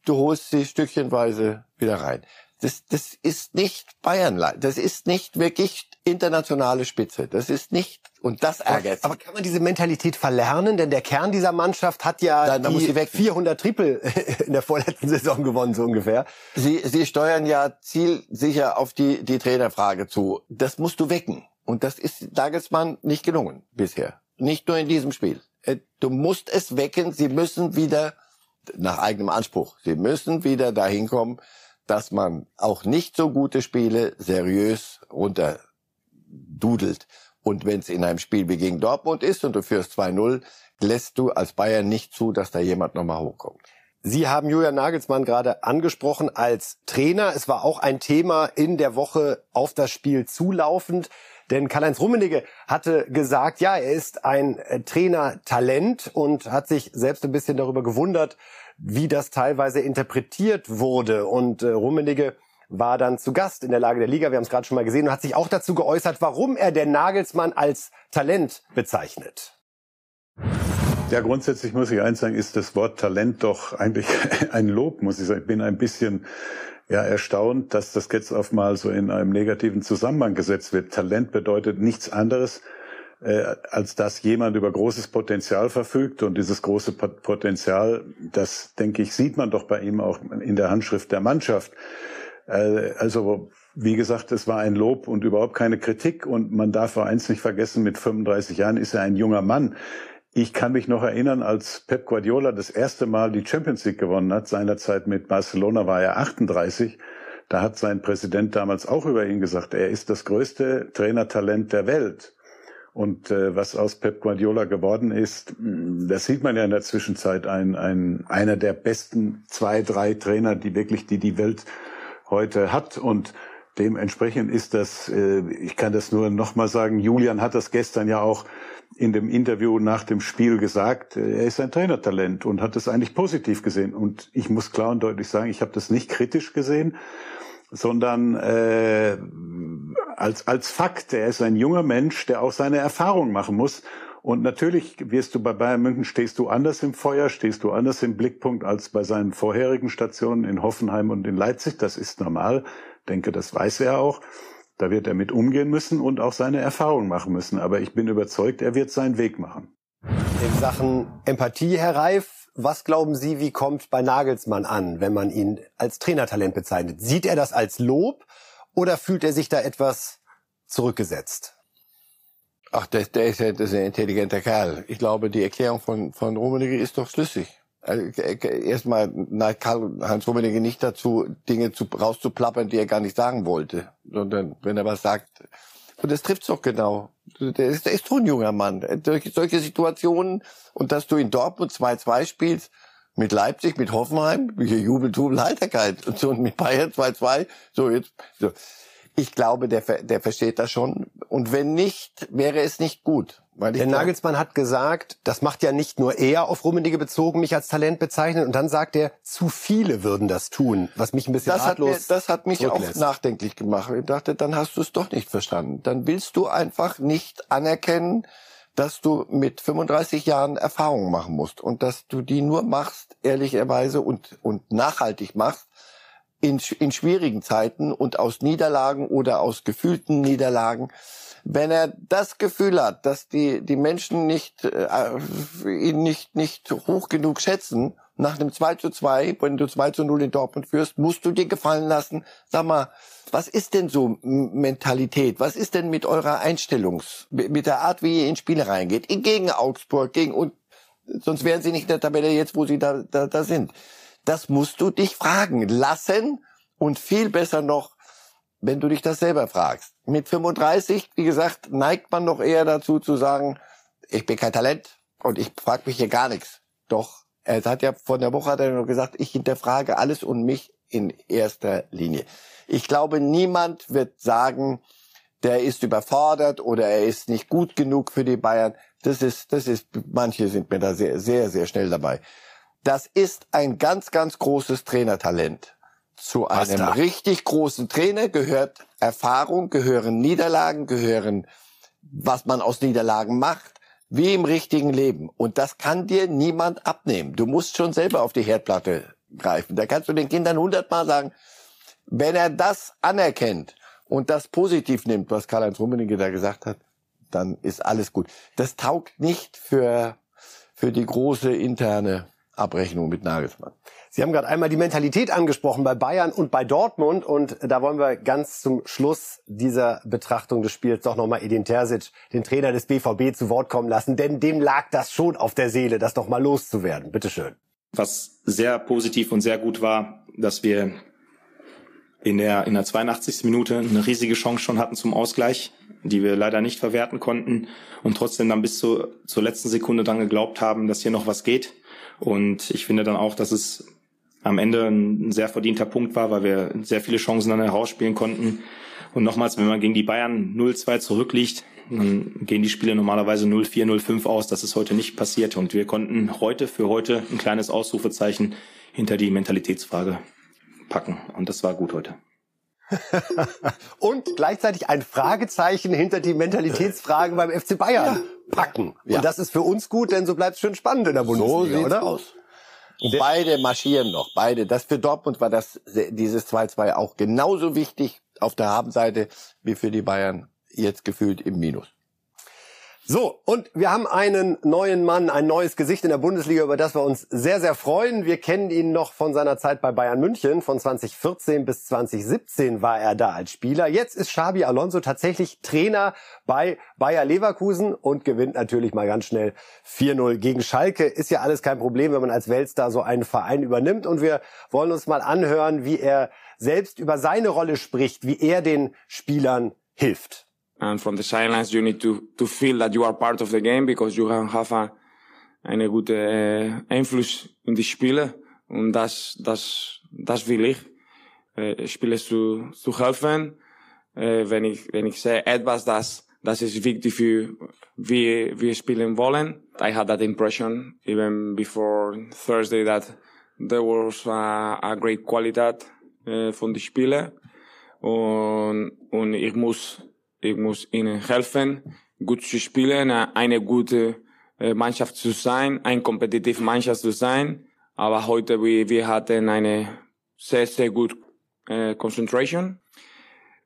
Du holst sie stückchenweise wieder rein. Das, das ist nicht Bayern, das ist nicht wirklich internationale Spitze. Das ist nicht, und das ärgert Aber kann man diese Mentalität verlernen? Denn der Kern dieser Mannschaft hat ja Nein, die sie weg. 400 Triple in der vorletzten Saison gewonnen, so ungefähr. Sie, Sie steuern ja zielsicher auf die, die Trainerfrage zu. Das musst du wecken. Und das ist Nagelsmann nicht gelungen bisher. Nicht nur in diesem Spiel. Äh, Du musst es wecken. Sie müssen wieder, nach eigenem Anspruch, Sie müssen wieder dahin kommen, dass man auch nicht so gute Spiele seriös runterdudelt. Und wenn es in einem Spiel wie gegen Dortmund ist und du führst 2-0, lässt du als Bayern nicht zu, dass da jemand nochmal hochkommt. Sie haben Julian Nagelsmann gerade angesprochen als Trainer. Es war auch ein Thema in der Woche auf das Spiel zulaufend. Denn Karl-Heinz Rummenigge hatte gesagt, ja, er ist ein äh, Trainertalent und hat sich selbst ein bisschen darüber gewundert, wie das teilweise interpretiert wurde. Und äh, Rummenigge war dann zu Gast in der Lage der Liga, wir haben es gerade schon mal gesehen, und hat sich auch dazu geäußert, warum er den Nagelsmann als Talent bezeichnet. Ja, grundsätzlich muss ich eins sagen, ist das Wort Talent doch eigentlich ein Lob, muss ich sagen. Ich bin ein bisschen ja, erstaunt, dass das jetzt auf mal so in einem negativen Zusammenhang gesetzt wird. Talent bedeutet nichts anderes, äh, als dass jemand über großes Potenzial verfügt. Und dieses große Pot- Potenzial, das, denke ich, sieht man doch bei ihm auch in der Handschrift der Mannschaft. Äh, also, wie gesagt, es war ein Lob und überhaupt keine Kritik. Und man darf auch eins nicht vergessen, mit 35 Jahren ist er ein junger Mann. Ich kann mich noch erinnern, als Pep Guardiola das erste Mal die Champions League gewonnen hat, seinerzeit mit Barcelona war er 38. Da hat sein Präsident damals auch über ihn gesagt, er ist das größte Trainertalent der Welt. Und äh, was aus Pep Guardiola geworden ist, mh, das sieht man ja in der Zwischenzeit, ein, ein, einer der besten zwei, drei Trainer, die wirklich die, die Welt heute hat. Und dementsprechend ist das, äh, ich kann das nur nochmal sagen, Julian hat das gestern ja auch in dem Interview nach dem Spiel gesagt, äh, er ist ein Trainertalent und hat das eigentlich positiv gesehen. Und ich muss klar und deutlich sagen, ich habe das nicht kritisch gesehen, sondern äh, als, als Fakt. Er ist ein junger Mensch, der auch seine Erfahrung machen muss. Und natürlich wirst du bei Bayern München, stehst du anders im Feuer, stehst du anders im Blickpunkt als bei seinen vorherigen Stationen in Hoffenheim und in Leipzig. Das ist normal. Ich denke, das weiß er auch. Da wird er mit umgehen müssen und auch seine Erfahrung machen müssen. Aber ich bin überzeugt, er wird seinen Weg machen. In Sachen Empathie, Herr Reif, was glauben Sie, wie kommt bei Nagelsmann an, wenn man ihn als Trainertalent bezeichnet? Sieht er das als Lob oder fühlt er sich da etwas zurückgesetzt? Ach, der, der ist ja das ist ein intelligenter Kerl. Ich glaube, die Erklärung von, von Rummenigge ist doch schlüssig. Also, äh, Erstmal neigt Karl-Heinz Rummenigge nicht dazu, Dinge zu, rauszuplappern, die er gar nicht sagen wollte, sondern wenn er was sagt. Und das trifft's doch genau. Der ist, der ist so ein junger Mann. Durch solche Situationen und dass du in Dortmund 2-2 spielst, mit Leipzig, mit Hoffenheim, hier Jubel, Tubel, Heiterkeit und so und mit Bayern 2-2, so jetzt, so. Ich glaube, der, der versteht das schon. Und wenn nicht, wäre es nicht gut. Weil ich Der glaub- Nagelsmann hat gesagt, das macht ja nicht nur er auf Rummenigge bezogen, mich als Talent bezeichnet. Und dann sagt er, zu viele würden das tun, was mich ein bisschen das hat, mir, ratlos das hat mich auch nachdenklich gemacht. Ich dachte, dann hast du es doch nicht verstanden. Dann willst du einfach nicht anerkennen, dass du mit 35 Jahren Erfahrung machen musst und dass du die nur machst, ehrlicherweise und, und nachhaltig machst, in, in schwierigen Zeiten und aus Niederlagen oder aus gefühlten Niederlagen. Wenn er das Gefühl hat, dass die, die Menschen nicht, äh, ihn nicht, nicht hoch genug schätzen, nach einem 2 zu 2, wenn du 2 zu 0 in Dortmund führst, musst du dir gefallen lassen, sag mal, was ist denn so Mentalität? Was ist denn mit eurer Einstellungs, mit der Art, wie ihr in Spiele reingeht? Gegen Augsburg, gegen, und sonst wären sie nicht in der Tabelle jetzt, wo sie da, da, da sind. Das musst du dich fragen lassen und viel besser noch, wenn du dich das selber fragst. Mit 35, wie gesagt, neigt man noch eher dazu zu sagen, ich bin kein Talent und ich frage mich hier gar nichts. Doch, er hat ja vor der Woche hat er nur gesagt, ich hinterfrage alles und mich in erster Linie. Ich glaube, niemand wird sagen, der ist überfordert oder er ist nicht gut genug für die Bayern. Das ist, das ist, manche sind mir da sehr, sehr, sehr schnell dabei. Das ist ein ganz, ganz großes Trainertalent. Zu einem richtig großen Trainer gehört Erfahrung, gehören Niederlagen, gehören, was man aus Niederlagen macht. wie im richtigen Leben. Und das kann dir niemand abnehmen. Du musst schon selber auf die Herdplatte greifen. Da kannst du den Kindern hundertmal sagen, wenn er das anerkennt und das positiv nimmt, was Karl-Heinz Rummenigge da gesagt hat, dann ist alles gut. Das taugt nicht für, für die große interne Abrechnung mit Nagelsmann. Sie haben gerade einmal die Mentalität angesprochen bei Bayern und bei Dortmund und da wollen wir ganz zum Schluss dieser Betrachtung des Spiels doch nochmal Edin Terzic, den Trainer des BVB, zu Wort kommen lassen, denn dem lag das schon auf der Seele, das doch mal loszuwerden. Bitteschön. Was sehr positiv und sehr gut war, dass wir in der, in der 82. Minute eine riesige Chance schon hatten zum Ausgleich, die wir leider nicht verwerten konnten und trotzdem dann bis zu, zur letzten Sekunde dann geglaubt haben, dass hier noch was geht. Und ich finde dann auch, dass es am Ende ein sehr verdienter Punkt war, weil wir sehr viele Chancen dann herausspielen konnten. Und nochmals, wenn man gegen die Bayern 0-2 zurückliegt, dann gehen die Spiele normalerweise 0-4, 0-5 aus. Das ist heute nicht passiert. Und wir konnten heute für heute ein kleines Ausrufezeichen hinter die Mentalitätsfrage packen. Und das war gut heute. und gleichzeitig ein Fragezeichen hinter die Mentalitätsfrage beim FC Bayern ja. packen. Ja. Und das ist für uns gut, denn so bleibt es schön spannend in der Bundesliga, so oder? Aus. Und beide marschieren noch, beide. Das für Dortmund war das dieses 2-2 auch genauso wichtig auf der Habenseite wie für die Bayern jetzt gefühlt im Minus. So, und wir haben einen neuen Mann, ein neues Gesicht in der Bundesliga, über das wir uns sehr, sehr freuen. Wir kennen ihn noch von seiner Zeit bei Bayern München. Von 2014 bis 2017 war er da als Spieler. Jetzt ist Xabi Alonso tatsächlich Trainer bei Bayer Leverkusen und gewinnt natürlich mal ganz schnell 4-0 gegen Schalke. Ist ja alles kein Problem, wenn man als Weltstar so einen Verein übernimmt. Und wir wollen uns mal anhören, wie er selbst über seine Rolle spricht, wie er den Spielern hilft. And from the sidelines you need to to feel that you are part of the game because you have a eine gute äh, Einfluss in die Spiele. Und das das das will ich äh, Spiele zu zu helfen. Uh, äh, wenn ich wenn ich etwas das das ist wichtig für wie wir spielen wollen I had that impression even before Thursday that there was a, a great Qualität äh, uh, von die Spiele. Und und ich muss ich muss ihnen helfen, gut zu spielen, eine gute äh, Mannschaft zu sein, ein kompetitive Mannschaft zu sein. Aber heute wir, wir hatten eine sehr, sehr gute äh, Concentration.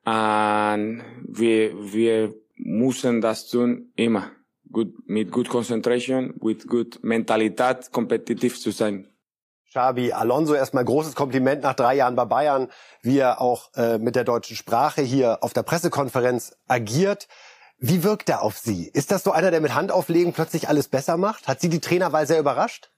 Und wir, wir müssen das tun immer. Gut, mit gut Concentration, mit gut Mentalität, kompetitiv zu sein. Xabi Alonso erstmal großes Kompliment nach drei Jahren bei Bayern, wie er auch äh, mit der deutschen Sprache hier auf der Pressekonferenz agiert. Wie wirkt er auf Sie? Ist das so einer, der mit Handauflegen plötzlich alles besser macht? Hat Sie die Trainerwahl sehr überrascht?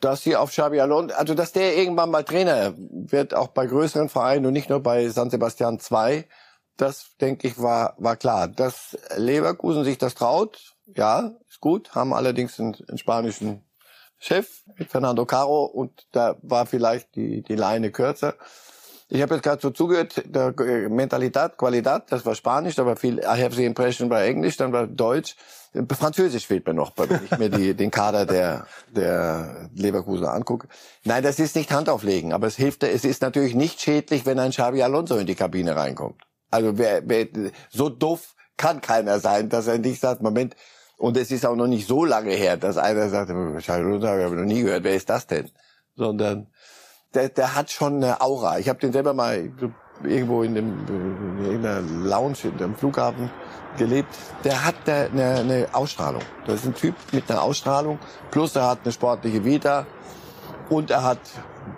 Dass sie auf Xabi Alonso, also dass der irgendwann mal Trainer wird, auch bei größeren Vereinen und nicht nur bei San Sebastian 2, das denke ich war, war klar. Dass Leverkusen sich das traut, ja, ist gut, haben allerdings einen, einen spanischen Chef Fernando Caro und da war vielleicht die, die Leine kürzer. Ich habe jetzt gerade so zugehört, der äh, Mentalität, Qualität, das war Spanisch, da war viel, I have the impression war Englisch, dann war Deutsch. Französisch fehlt mir noch, wenn ich mir die, den Kader der, der Leverkusen angucke. Nein, das ist nicht Handauflegen, aber es hilft, es ist natürlich nicht schädlich, wenn ein Xabi Alonso in die Kabine reinkommt. Also wer, wer, so doof kann keiner sein, dass er nicht sagt, Moment, und es ist auch noch nicht so lange her, dass einer sagt, ich habe noch nie gehört, wer ist das denn? Sondern der, der hat schon eine Aura. Ich habe den selber mal irgendwo in, dem, in irgendeiner Lounge in dem Flughafen gelebt. Der hat eine, eine Ausstrahlung. Das ist ein Typ mit einer Ausstrahlung. Plus er hat eine sportliche Vita. Und er hat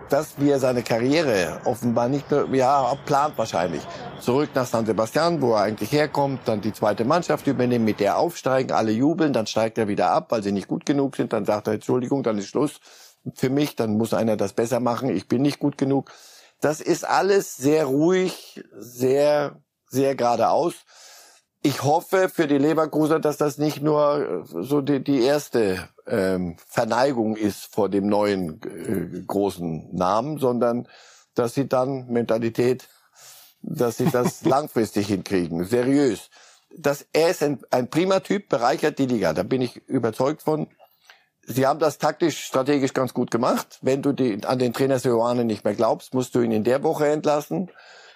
das, wie er seine Karriere offenbar nicht nur, ja, plant wahrscheinlich. Zurück nach San Sebastian, wo er eigentlich herkommt, dann die zweite Mannschaft übernehmen, mit der aufsteigen, alle jubeln, dann steigt er wieder ab, weil sie nicht gut genug sind, dann sagt er, Entschuldigung, dann ist Schluss für mich, dann muss einer das besser machen, ich bin nicht gut genug. Das ist alles sehr ruhig, sehr, sehr geradeaus ich hoffe für die Leverkusener, dass das nicht nur so die, die erste ähm, Verneigung ist vor dem neuen äh, großen Namen, sondern dass sie dann Mentalität, dass sie das langfristig hinkriegen, seriös. Das, er ist ein, ein prima Typ, bereichert die Liga, da bin ich überzeugt von. Sie haben das taktisch, strategisch ganz gut gemacht. Wenn du die, an den Trainer Seoane nicht mehr glaubst, musst du ihn in der Woche entlassen,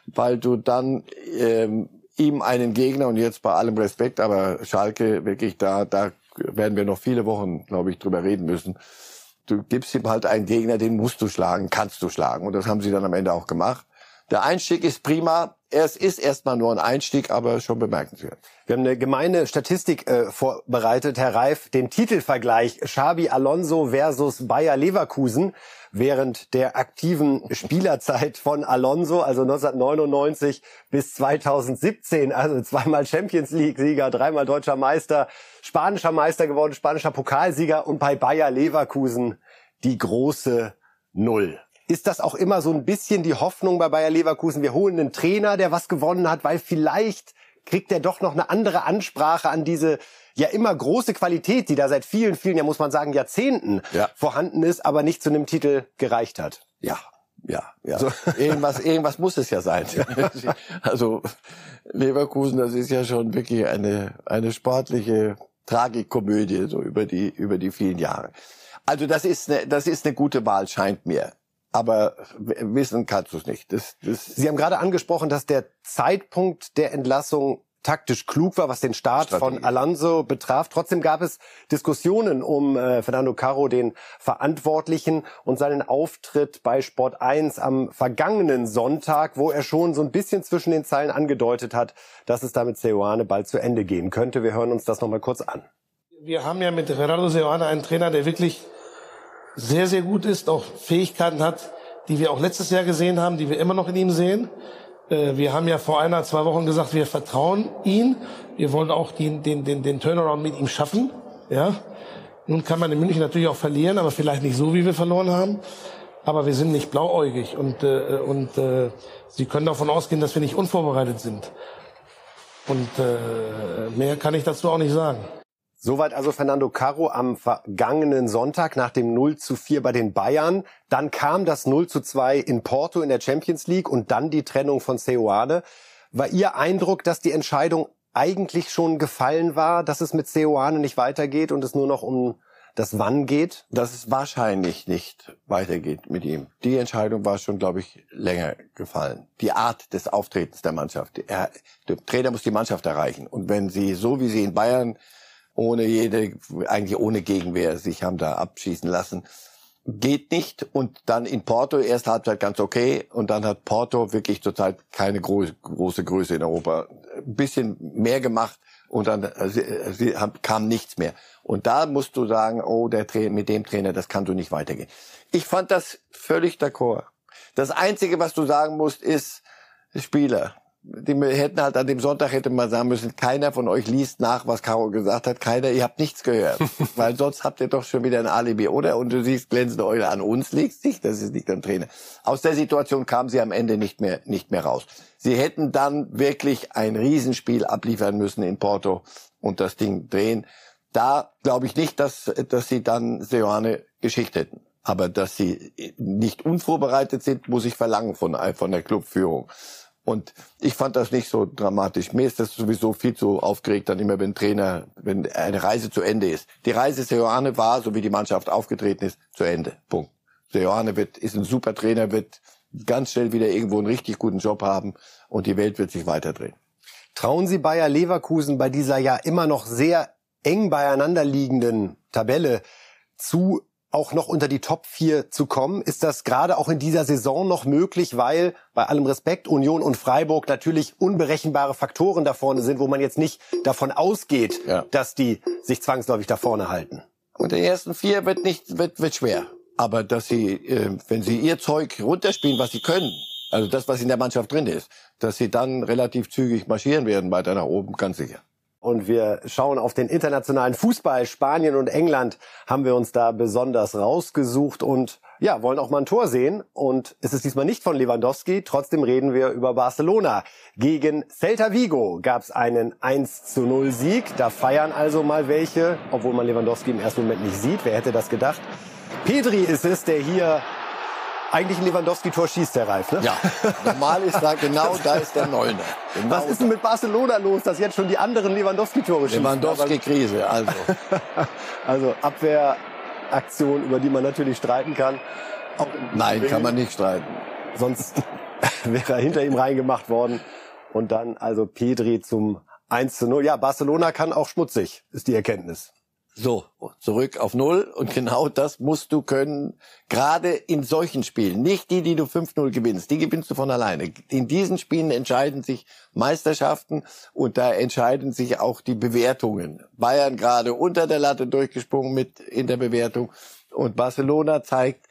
weil du dann ähm, ihm einen Gegner und jetzt bei allem Respekt, aber Schalke wirklich da, da werden wir noch viele Wochen, glaube ich, drüber reden müssen. Du gibst ihm halt einen Gegner, den musst du schlagen, kannst du schlagen. Und das haben sie dann am Ende auch gemacht. Der Einstieg ist prima. Es ist erstmal nur ein Einstieg, aber schon bemerkenswert. Wir haben eine gemeine Statistik äh, vorbereitet, Herr Reif, den Titelvergleich Xabi Alonso versus Bayer Leverkusen während der aktiven Spielerzeit von Alonso, also 1999 bis 2017, also zweimal Champions League Sieger, dreimal deutscher Meister, spanischer Meister geworden, spanischer Pokalsieger und bei Bayer Leverkusen die große Null. Ist das auch immer so ein bisschen die Hoffnung bei Bayer Leverkusen? Wir holen einen Trainer, der was gewonnen hat, weil vielleicht kriegt er doch noch eine andere Ansprache an diese ja immer große Qualität, die da seit vielen, vielen, ja muss man sagen, Jahrzehnten ja. vorhanden ist, aber nicht zu einem Titel gereicht hat. Ja, ja, ja. So. Irgendwas, irgendwas muss es ja sein. also Leverkusen, das ist ja schon wirklich eine eine sportliche Tragikomödie so über die über die vielen Jahre. Also das ist eine, das ist eine gute Wahl, scheint mir aber wissen kannst du es nicht. Das, das Sie haben gerade angesprochen, dass der Zeitpunkt der Entlassung taktisch klug war, was den Start Strategie. von Alonso betraf. Trotzdem gab es Diskussionen um äh, Fernando Caro, den Verantwortlichen, und seinen Auftritt bei Sport 1 am vergangenen Sonntag, wo er schon so ein bisschen zwischen den Zeilen angedeutet hat, dass es da mit Seoane bald zu Ende gehen könnte. Wir hören uns das nochmal kurz an. Wir haben ja mit Gerardo Seoane einen Trainer, der wirklich sehr, sehr gut ist, auch Fähigkeiten hat, die wir auch letztes Jahr gesehen haben, die wir immer noch in ihm sehen. Äh, wir haben ja vor einer, zwei Wochen gesagt, wir vertrauen ihn. Wir wollen auch den, den, den, den Turnaround mit ihm schaffen. Ja. Nun kann man in München natürlich auch verlieren, aber vielleicht nicht so, wie wir verloren haben. Aber wir sind nicht blauäugig und, äh, und äh, Sie können davon ausgehen, dass wir nicht unvorbereitet sind. Und äh, mehr kann ich dazu auch nicht sagen. Soweit also Fernando Caro am vergangenen Sonntag nach dem 0 zu 4 bei den Bayern. Dann kam das 0 zu 2 in Porto in der Champions League und dann die Trennung von Seoane. War Ihr Eindruck, dass die Entscheidung eigentlich schon gefallen war, dass es mit Seoane nicht weitergeht und es nur noch um das Wann geht? Dass es wahrscheinlich nicht weitergeht mit ihm. Die Entscheidung war schon, glaube ich, länger gefallen. Die Art des Auftretens der Mannschaft. Er, der Trainer muss die Mannschaft erreichen. Und wenn sie, so wie sie in Bayern ohne jede, eigentlich ohne Gegenwehr sich haben da abschießen lassen. Geht nicht. Und dann in Porto, erste Halbzeit ganz okay. Und dann hat Porto wirklich zurzeit keine große, große Größe in Europa. Ein bisschen mehr gemacht und dann äh, äh, kam nichts mehr. Und da musst du sagen, oh, der Trainer, mit dem Trainer, das kann so nicht weitergehen. Ich fand das völlig d'accord. Das Einzige, was du sagen musst, ist Spieler die hätten halt an dem Sonntag hätte man sagen müssen, keiner von euch liest nach, was Caro gesagt hat, keiner, ihr habt nichts gehört. Weil sonst habt ihr doch schon wieder ein Alibi, oder? Und du siehst glänzende Eule an uns liegst nicht, das ist nicht am Trainer. Aus der Situation kam sie am Ende nicht mehr, nicht mehr raus. Sie hätten dann wirklich ein Riesenspiel abliefern müssen in Porto und das Ding drehen. Da glaube ich nicht, dass, dass sie dann Seoane geschickt hätten. Aber dass sie nicht unvorbereitet sind, muss ich verlangen von, von der Clubführung. Und ich fand das nicht so dramatisch. Mir ist das sowieso viel zu aufgeregt, dann immer, wenn Trainer, wenn eine Reise zu Ende ist. Die Reise Seoane war, so wie die Mannschaft aufgetreten ist, zu Ende. Punkt. Seoane wird, ist ein super Trainer, wird ganz schnell wieder irgendwo einen richtig guten Job haben und die Welt wird sich weiterdrehen. Trauen Sie Bayer Leverkusen bei dieser ja immer noch sehr eng beieinander liegenden Tabelle zu, auch noch unter die Top 4 zu kommen? Ist das gerade auch in dieser Saison noch möglich, weil bei allem Respekt Union und Freiburg natürlich unberechenbare Faktoren da vorne sind, wo man jetzt nicht davon ausgeht, ja. dass die sich zwangsläufig da vorne halten? Und der ersten vier wird nicht wird, wird schwer, aber dass sie, äh, wenn sie ihr Zeug runterspielen, was sie können, also das, was in der Mannschaft drin ist, dass sie dann relativ zügig marschieren werden weiter nach oben, ganz sicher und wir schauen auf den internationalen Fußball. Spanien und England haben wir uns da besonders rausgesucht und ja, wollen auch mal ein Tor sehen. Und es ist diesmal nicht von Lewandowski. Trotzdem reden wir über Barcelona. Gegen Celta Vigo gab es einen 1 zu 0 Sieg. Da feiern also mal welche, obwohl man Lewandowski im ersten Moment nicht sieht. Wer hätte das gedacht? Pedri ist es, der hier eigentlich ein Lewandowski-Tor schießt, der Reif, ne? Ja, normal ist da genau, da ist der Neuner. Genau Was ist denn mit Barcelona los, dass jetzt schon die anderen Lewandowski-Tore schießen? Lewandowski-Krise, also. also Abwehraktion, über die man natürlich streiten kann. Nein, kann man nicht streiten. Sonst wäre er hinter ihm reingemacht worden. Und dann also Pedri zum 1 zu 0. Ja, Barcelona kann auch schmutzig, ist die Erkenntnis. So, zurück auf Null. Und genau das musst du können, gerade in solchen Spielen. Nicht die, die du 5-0 gewinnst, die gewinnst du von alleine. In diesen Spielen entscheiden sich Meisterschaften und da entscheiden sich auch die Bewertungen. Bayern gerade unter der Latte durchgesprungen mit in der Bewertung und Barcelona zeigt,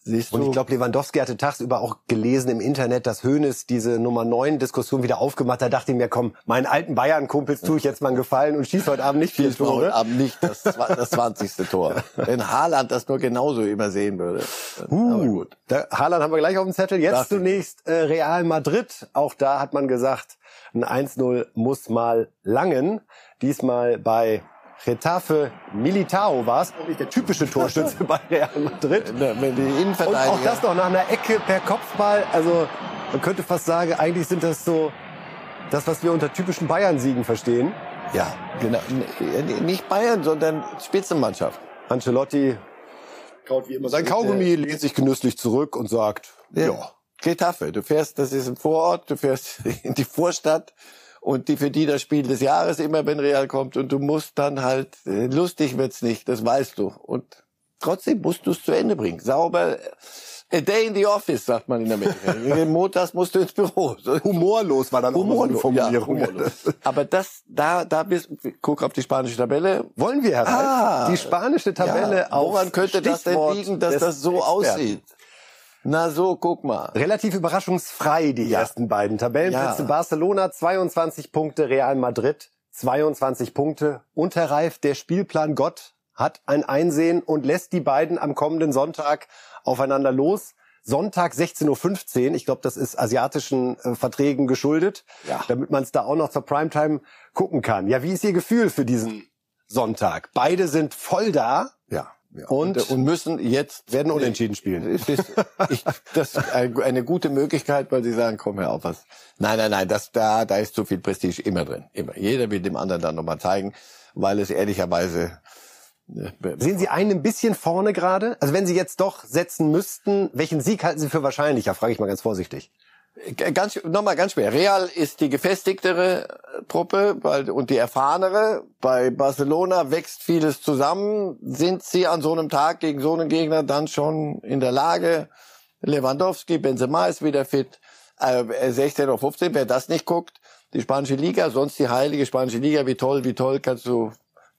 Siehst und ich glaube, Lewandowski hatte tagsüber auch gelesen im Internet, dass Hoeneß diese Nummer 9 Diskussion wieder aufgemacht hat. Da dachte ich mir, komm, meinen alten Bayern-Kumpels tue ich jetzt mal einen Gefallen und schieße heute Abend nicht vier Tore. Heute Abend nicht das, das 20. Tor. Wenn Haaland das nur genauso übersehen würde. Uh, Aber gut. Der Haaland haben wir gleich auf dem Zettel. Jetzt Darf zunächst äh, Real Madrid. Auch da hat man gesagt, ein 1-0 muss mal langen. Diesmal bei Retafe Militao war es, nicht der typische Torschütze bei Real Madrid. Wenn die Und auch das noch nach einer Ecke per Kopfball. Also man könnte fast sagen, eigentlich sind das so das, was wir unter typischen Bayern-Siegen verstehen. Ja, genau. Nicht Bayern, sondern Spitzenmannschaft. Ancelotti kaut wie immer sein Kaugummi, lehnt sich genüsslich zurück und sagt, ja. ja. Getafe, du fährst, das ist ein Vorort, du fährst in die Vorstadt und die für die das Spiel des Jahres immer, wenn Real kommt und du musst dann halt, äh, lustig wird's nicht, das weißt du. Und trotzdem musst du es zu Ende bringen. Sauber. A day in the office, sagt man in Amerika. Montags musst du ins Büro. Humorlos war dann humorlos, auch Ja, humorlos. Aber das, da, da bist, guck auf die spanische Tabelle. Wollen wir herein? Ah, die spanische Tabelle ja, Woran könnte das denn liegen, dass das so Experten. aussieht? Na so, guck mal. Relativ überraschungsfrei die ja. ersten beiden Tabellenplätze. Ja. Barcelona 22 Punkte, Real Madrid 22 Punkte. Und Herr Reif, der Spielplan Gott hat ein Einsehen und lässt die beiden am kommenden Sonntag aufeinander los. Sonntag 16.15 Uhr. Ich glaube, das ist asiatischen äh, Verträgen geschuldet, ja. damit man es da auch noch zur Primetime gucken kann. Ja, wie ist Ihr Gefühl für diesen Sonntag? Beide sind voll da. Ja. Und, und, müssen jetzt werden unentschieden spielen. Ist, ich, das ist eine gute Möglichkeit, weil sie sagen, komm her auf was. Nein, nein, nein, das da da ist zu viel Prestige immer drin, immer. Jeder will dem anderen dann nochmal zeigen, weil es ehrlicherweise äh, Sehen Sie einen ein bisschen vorne gerade? Also wenn Sie jetzt doch setzen müssten, welchen Sieg halten Sie für wahrscheinlicher? Frage ich mal ganz vorsichtig. Ganz, nochmal ganz schwer. Real ist die gefestigtere äh, Truppe und die erfahrenere. Bei Barcelona wächst vieles zusammen. Sind sie an so einem Tag gegen so einen Gegner dann schon in der Lage? Lewandowski, Benzema ist wieder fit. 16 oder 15, wer das nicht guckt, die spanische Liga, sonst die heilige spanische Liga, wie toll, wie toll kannst du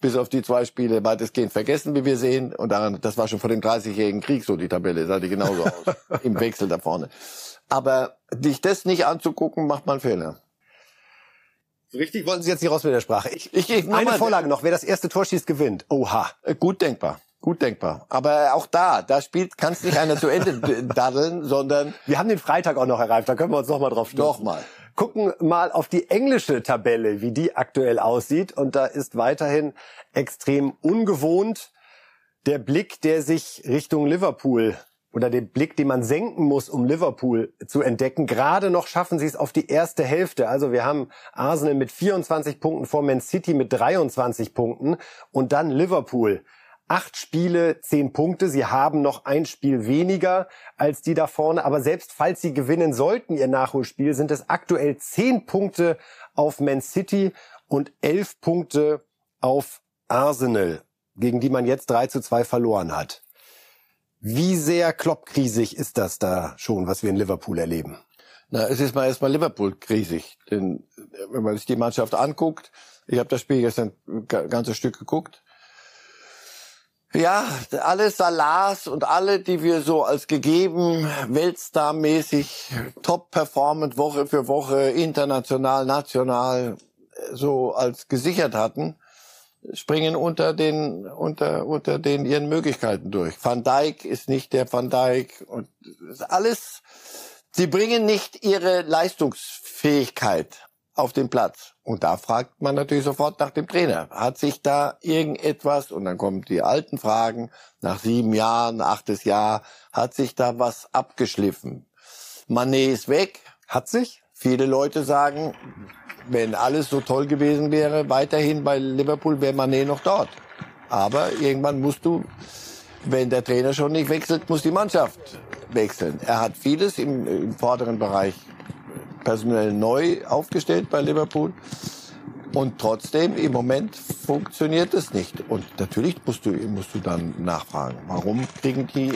bis auf die zwei Spiele weitestgehend vergessen, wie wir sehen. Und daran, das war schon vor dem 30-jährigen Krieg so, die Tabelle sah die genauso aus. Im Wechsel da vorne. Aber dich das nicht anzugucken, macht man Fehler. Richtig wollten Sie jetzt nicht raus mit der Sprache. Ich, ich, ich Eine Vorlage noch, wer das erste Tor schießt, gewinnt. Oha. Äh, gut denkbar. Gut denkbar. Aber auch da, da spielt, kannst nicht einer zu Ende daddeln, sondern... Wir haben den Freitag auch noch erreicht, da können wir uns noch mal drauf stürzen. Noch mal. Gucken mal auf die englische Tabelle, wie die aktuell aussieht. Und da ist weiterhin extrem ungewohnt der Blick, der sich Richtung Liverpool oder den Blick, den man senken muss, um Liverpool zu entdecken. Gerade noch schaffen sie es auf die erste Hälfte. Also wir haben Arsenal mit 24 Punkten vor Man City mit 23 Punkten und dann Liverpool. Acht Spiele, zehn Punkte. Sie haben noch ein Spiel weniger als die da vorne. Aber selbst falls sie gewinnen sollten, ihr Nachholspiel, sind es aktuell zehn Punkte auf Man City und elf Punkte auf Arsenal, gegen die man jetzt 3 zu 2 verloren hat. Wie sehr kloppkrisig ist das da schon, was wir in Liverpool erleben? Na, es ist mal erstmal Liverpool krisig, denn wenn man sich die Mannschaft anguckt, ich habe das Spiel gestern ein ganzes Stück geguckt. Ja, alle Salars und alle, die wir so als gegeben, Weltstar-mäßig, top performant Woche für Woche, international, national, so als gesichert hatten, springen unter den unter unter den ihren Möglichkeiten durch. Van Dijk ist nicht der Van Dijk und alles. Sie bringen nicht ihre Leistungsfähigkeit auf den Platz. Und da fragt man natürlich sofort nach dem Trainer. Hat sich da irgendetwas, und dann kommen die alten Fragen, nach sieben Jahren, achtes Jahr, hat sich da was abgeschliffen? Manet ist weg. Hat sich? Viele Leute sagen, wenn alles so toll gewesen wäre, weiterhin bei Liverpool wäre Mané noch dort. Aber irgendwann musst du, wenn der Trainer schon nicht wechselt, muss die Mannschaft wechseln. Er hat vieles im, im vorderen Bereich personell neu aufgestellt bei Liverpool. Und trotzdem, im Moment funktioniert es nicht. Und natürlich musst du, musst du dann nachfragen, warum kriegen die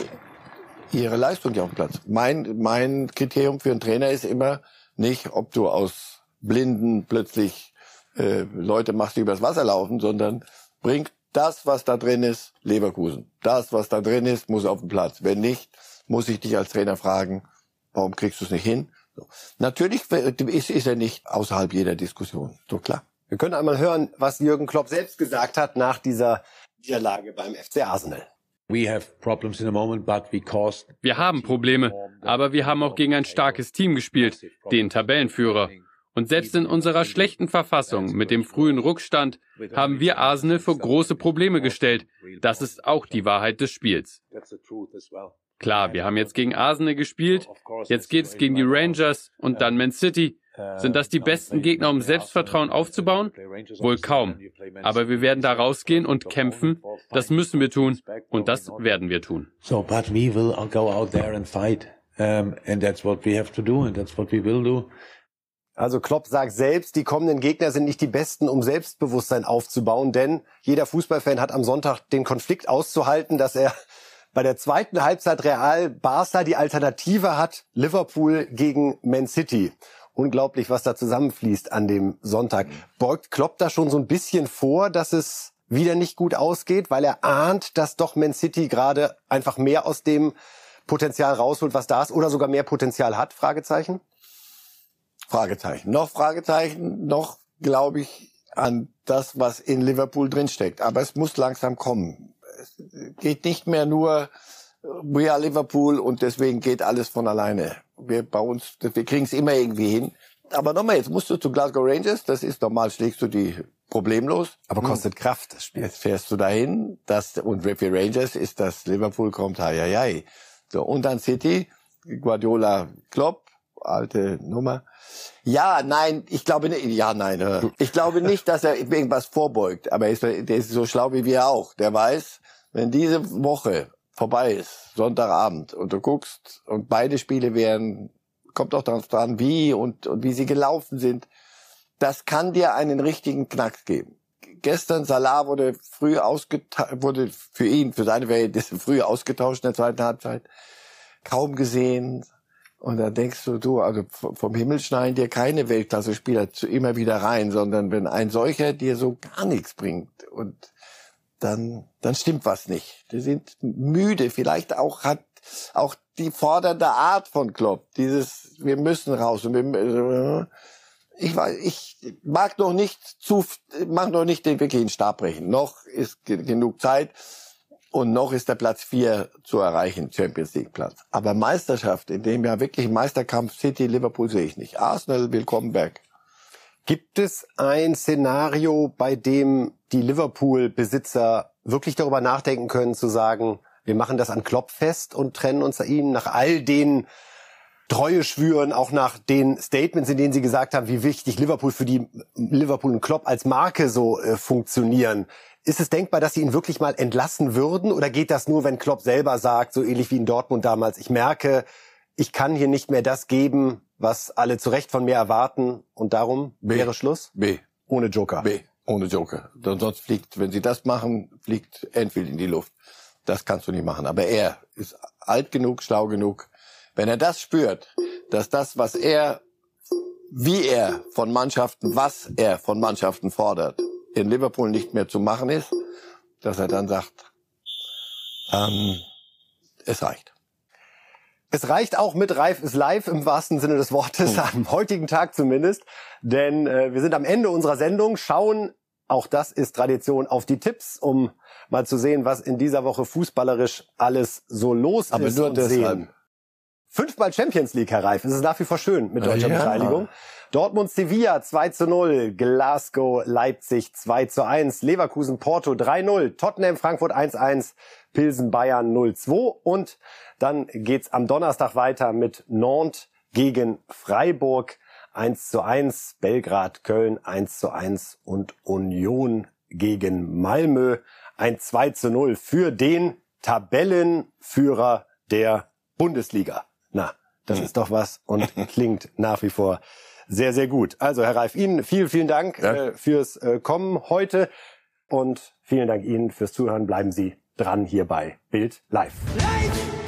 ihre Leistung nicht auf Platz? Mein, mein Kriterium für einen Trainer ist immer nicht, ob du aus Blinden plötzlich äh, Leute machst, die übers Wasser laufen, sondern bringt das, was da drin ist, Leverkusen. Das, was da drin ist, muss auf den Platz. Wenn nicht, muss ich dich als Trainer fragen, warum kriegst du es nicht hin? So. Natürlich ist, ist er nicht außerhalb jeder Diskussion, so klar. Wir können einmal hören, was Jürgen Klopp selbst gesagt hat nach dieser Niederlage beim FC Arsenal. Wir haben Probleme, aber wir haben auch gegen ein starkes Team gespielt, den Tabellenführer. Und selbst in unserer schlechten Verfassung mit dem frühen Rückstand haben wir Arsenal vor große Probleme gestellt. Das ist auch die Wahrheit des Spiels. Klar, wir haben jetzt gegen Arsenal gespielt, jetzt geht es gegen die Rangers und dann Man City. Sind das die besten Gegner, um Selbstvertrauen aufzubauen? Wohl kaum. Aber wir werden da rausgehen und kämpfen. Das müssen wir tun. Und das werden wir tun. So, but we will go out there and fight. Um, and that's what we have to do and that's what we will do. Also Klopp sagt selbst, die kommenden Gegner sind nicht die besten, um Selbstbewusstsein aufzubauen, denn jeder Fußballfan hat am Sonntag den Konflikt auszuhalten, dass er bei der zweiten Halbzeit Real Barca die Alternative hat, Liverpool gegen Man City. Unglaublich, was da zusammenfließt an dem Sonntag. Beugt Klopp da schon so ein bisschen vor, dass es wieder nicht gut ausgeht, weil er ahnt, dass doch Man City gerade einfach mehr aus dem Potenzial rausholt, was da ist, oder sogar mehr Potenzial hat? Fragezeichen. Fragezeichen. Noch Fragezeichen, noch glaube ich an das, was in Liverpool drinsteckt. Aber es muss langsam kommen. Es geht nicht mehr nur we are Liverpool und deswegen geht alles von alleine. Wir bei uns, wir kriegen es immer irgendwie hin. Aber nochmal, jetzt musst du zu Glasgow Rangers, das ist normal, schlägst du die problemlos. Aber kostet hm. Kraft, das Spiel. Jetzt fährst du dahin, das, und für Rangers ist das Liverpool kommt, hei, hei, hei. So, und dann City, Guardiola, Klopp, alte Nummer. Ja, nein, ich glaube nicht, ja, nein, äh, ich glaube nicht, dass er irgendwas vorbeugt, aber er ist, der ist so schlau wie wir auch. Der weiß, wenn diese Woche vorbei ist, Sonntagabend, und du guckst, und beide Spiele wären, kommt auch darauf dran, wie und, und wie sie gelaufen sind, das kann dir einen richtigen Knacks geben. Gestern Salah wurde früh ausgetauscht, wurde für ihn, für seine Verhältnisse früh ausgetauscht in der zweiten Halbzeit. Kaum gesehen. Und da denkst du, du, also vom Himmel schneiden dir keine Weltklasse-Spieler immer wieder rein, sondern wenn ein solcher dir so gar nichts bringt und dann, dann stimmt was nicht. Die sind müde. Vielleicht auch hat auch die fordernde Art von Klopp. Dieses, wir müssen raus. Und wir, ich weiß, ich mag noch nicht zu, mag noch nicht den wirklichen Stab brechen. Noch ist genug Zeit. Und noch ist der Platz vier zu erreichen, Champions League Platz. Aber Meisterschaft, in dem ja wirklich Meisterkampf City, Liverpool sehe ich nicht. Arsenal, willkommen back. Gibt es ein Szenario, bei dem die Liverpool-Besitzer wirklich darüber nachdenken können, zu sagen, wir machen das an Klopp fest und trennen uns an ihnen nach all den Treue schwüren, auch nach den Statements, in denen sie gesagt haben, wie wichtig Liverpool für die Liverpool und Klopp als Marke so äh, funktionieren. Ist es denkbar, dass sie ihn wirklich mal entlassen würden oder geht das nur, wenn Klopp selber sagt, so ähnlich wie in Dortmund damals, ich merke, ich kann hier nicht mehr das geben, was alle zu Recht von mir erwarten und darum B. wäre Schluss? B. Ohne Joker. B. Ohne Joker. Sonst fliegt, wenn sie das machen, fliegt Enfield in die Luft. Das kannst du nicht machen. Aber er ist alt genug, schlau genug. Wenn er das spürt, dass das, was er, wie er von Mannschaften, was er von Mannschaften fordert, in Liverpool nicht mehr zu machen ist, dass er dann sagt, ähm, es reicht. Es reicht auch mit Reif ist live im wahrsten Sinne des Wortes, am heutigen Tag zumindest. Denn äh, wir sind am Ende unserer Sendung, schauen, auch das ist Tradition, auf die Tipps, um mal zu sehen, was in dieser Woche fußballerisch alles so los Aber ist. Aber nur deshalb. Sehen. Fünfmal Champions League, Herr Reif. Es ist nach wie vor schön mit deutscher ja. Beteiligung. Dortmund Sevilla 2 zu 0, Glasgow Leipzig 2 zu 1, Leverkusen Porto 3-0, Tottenham Frankfurt 1-1, Pilsen Bayern 0-2 und dann geht's am Donnerstag weiter mit Nantes gegen Freiburg 1 zu 1, Belgrad Köln 1 zu 1 und Union gegen Malmö ein 2 zu 0 für den Tabellenführer der Bundesliga. Na, das ist doch was und klingt nach wie vor sehr, sehr gut. Also Herr Reif, Ihnen vielen, vielen Dank ja. äh, fürs äh, Kommen heute und vielen Dank Ihnen fürs Zuhören. Bleiben Sie dran hier bei Bild Live. Live!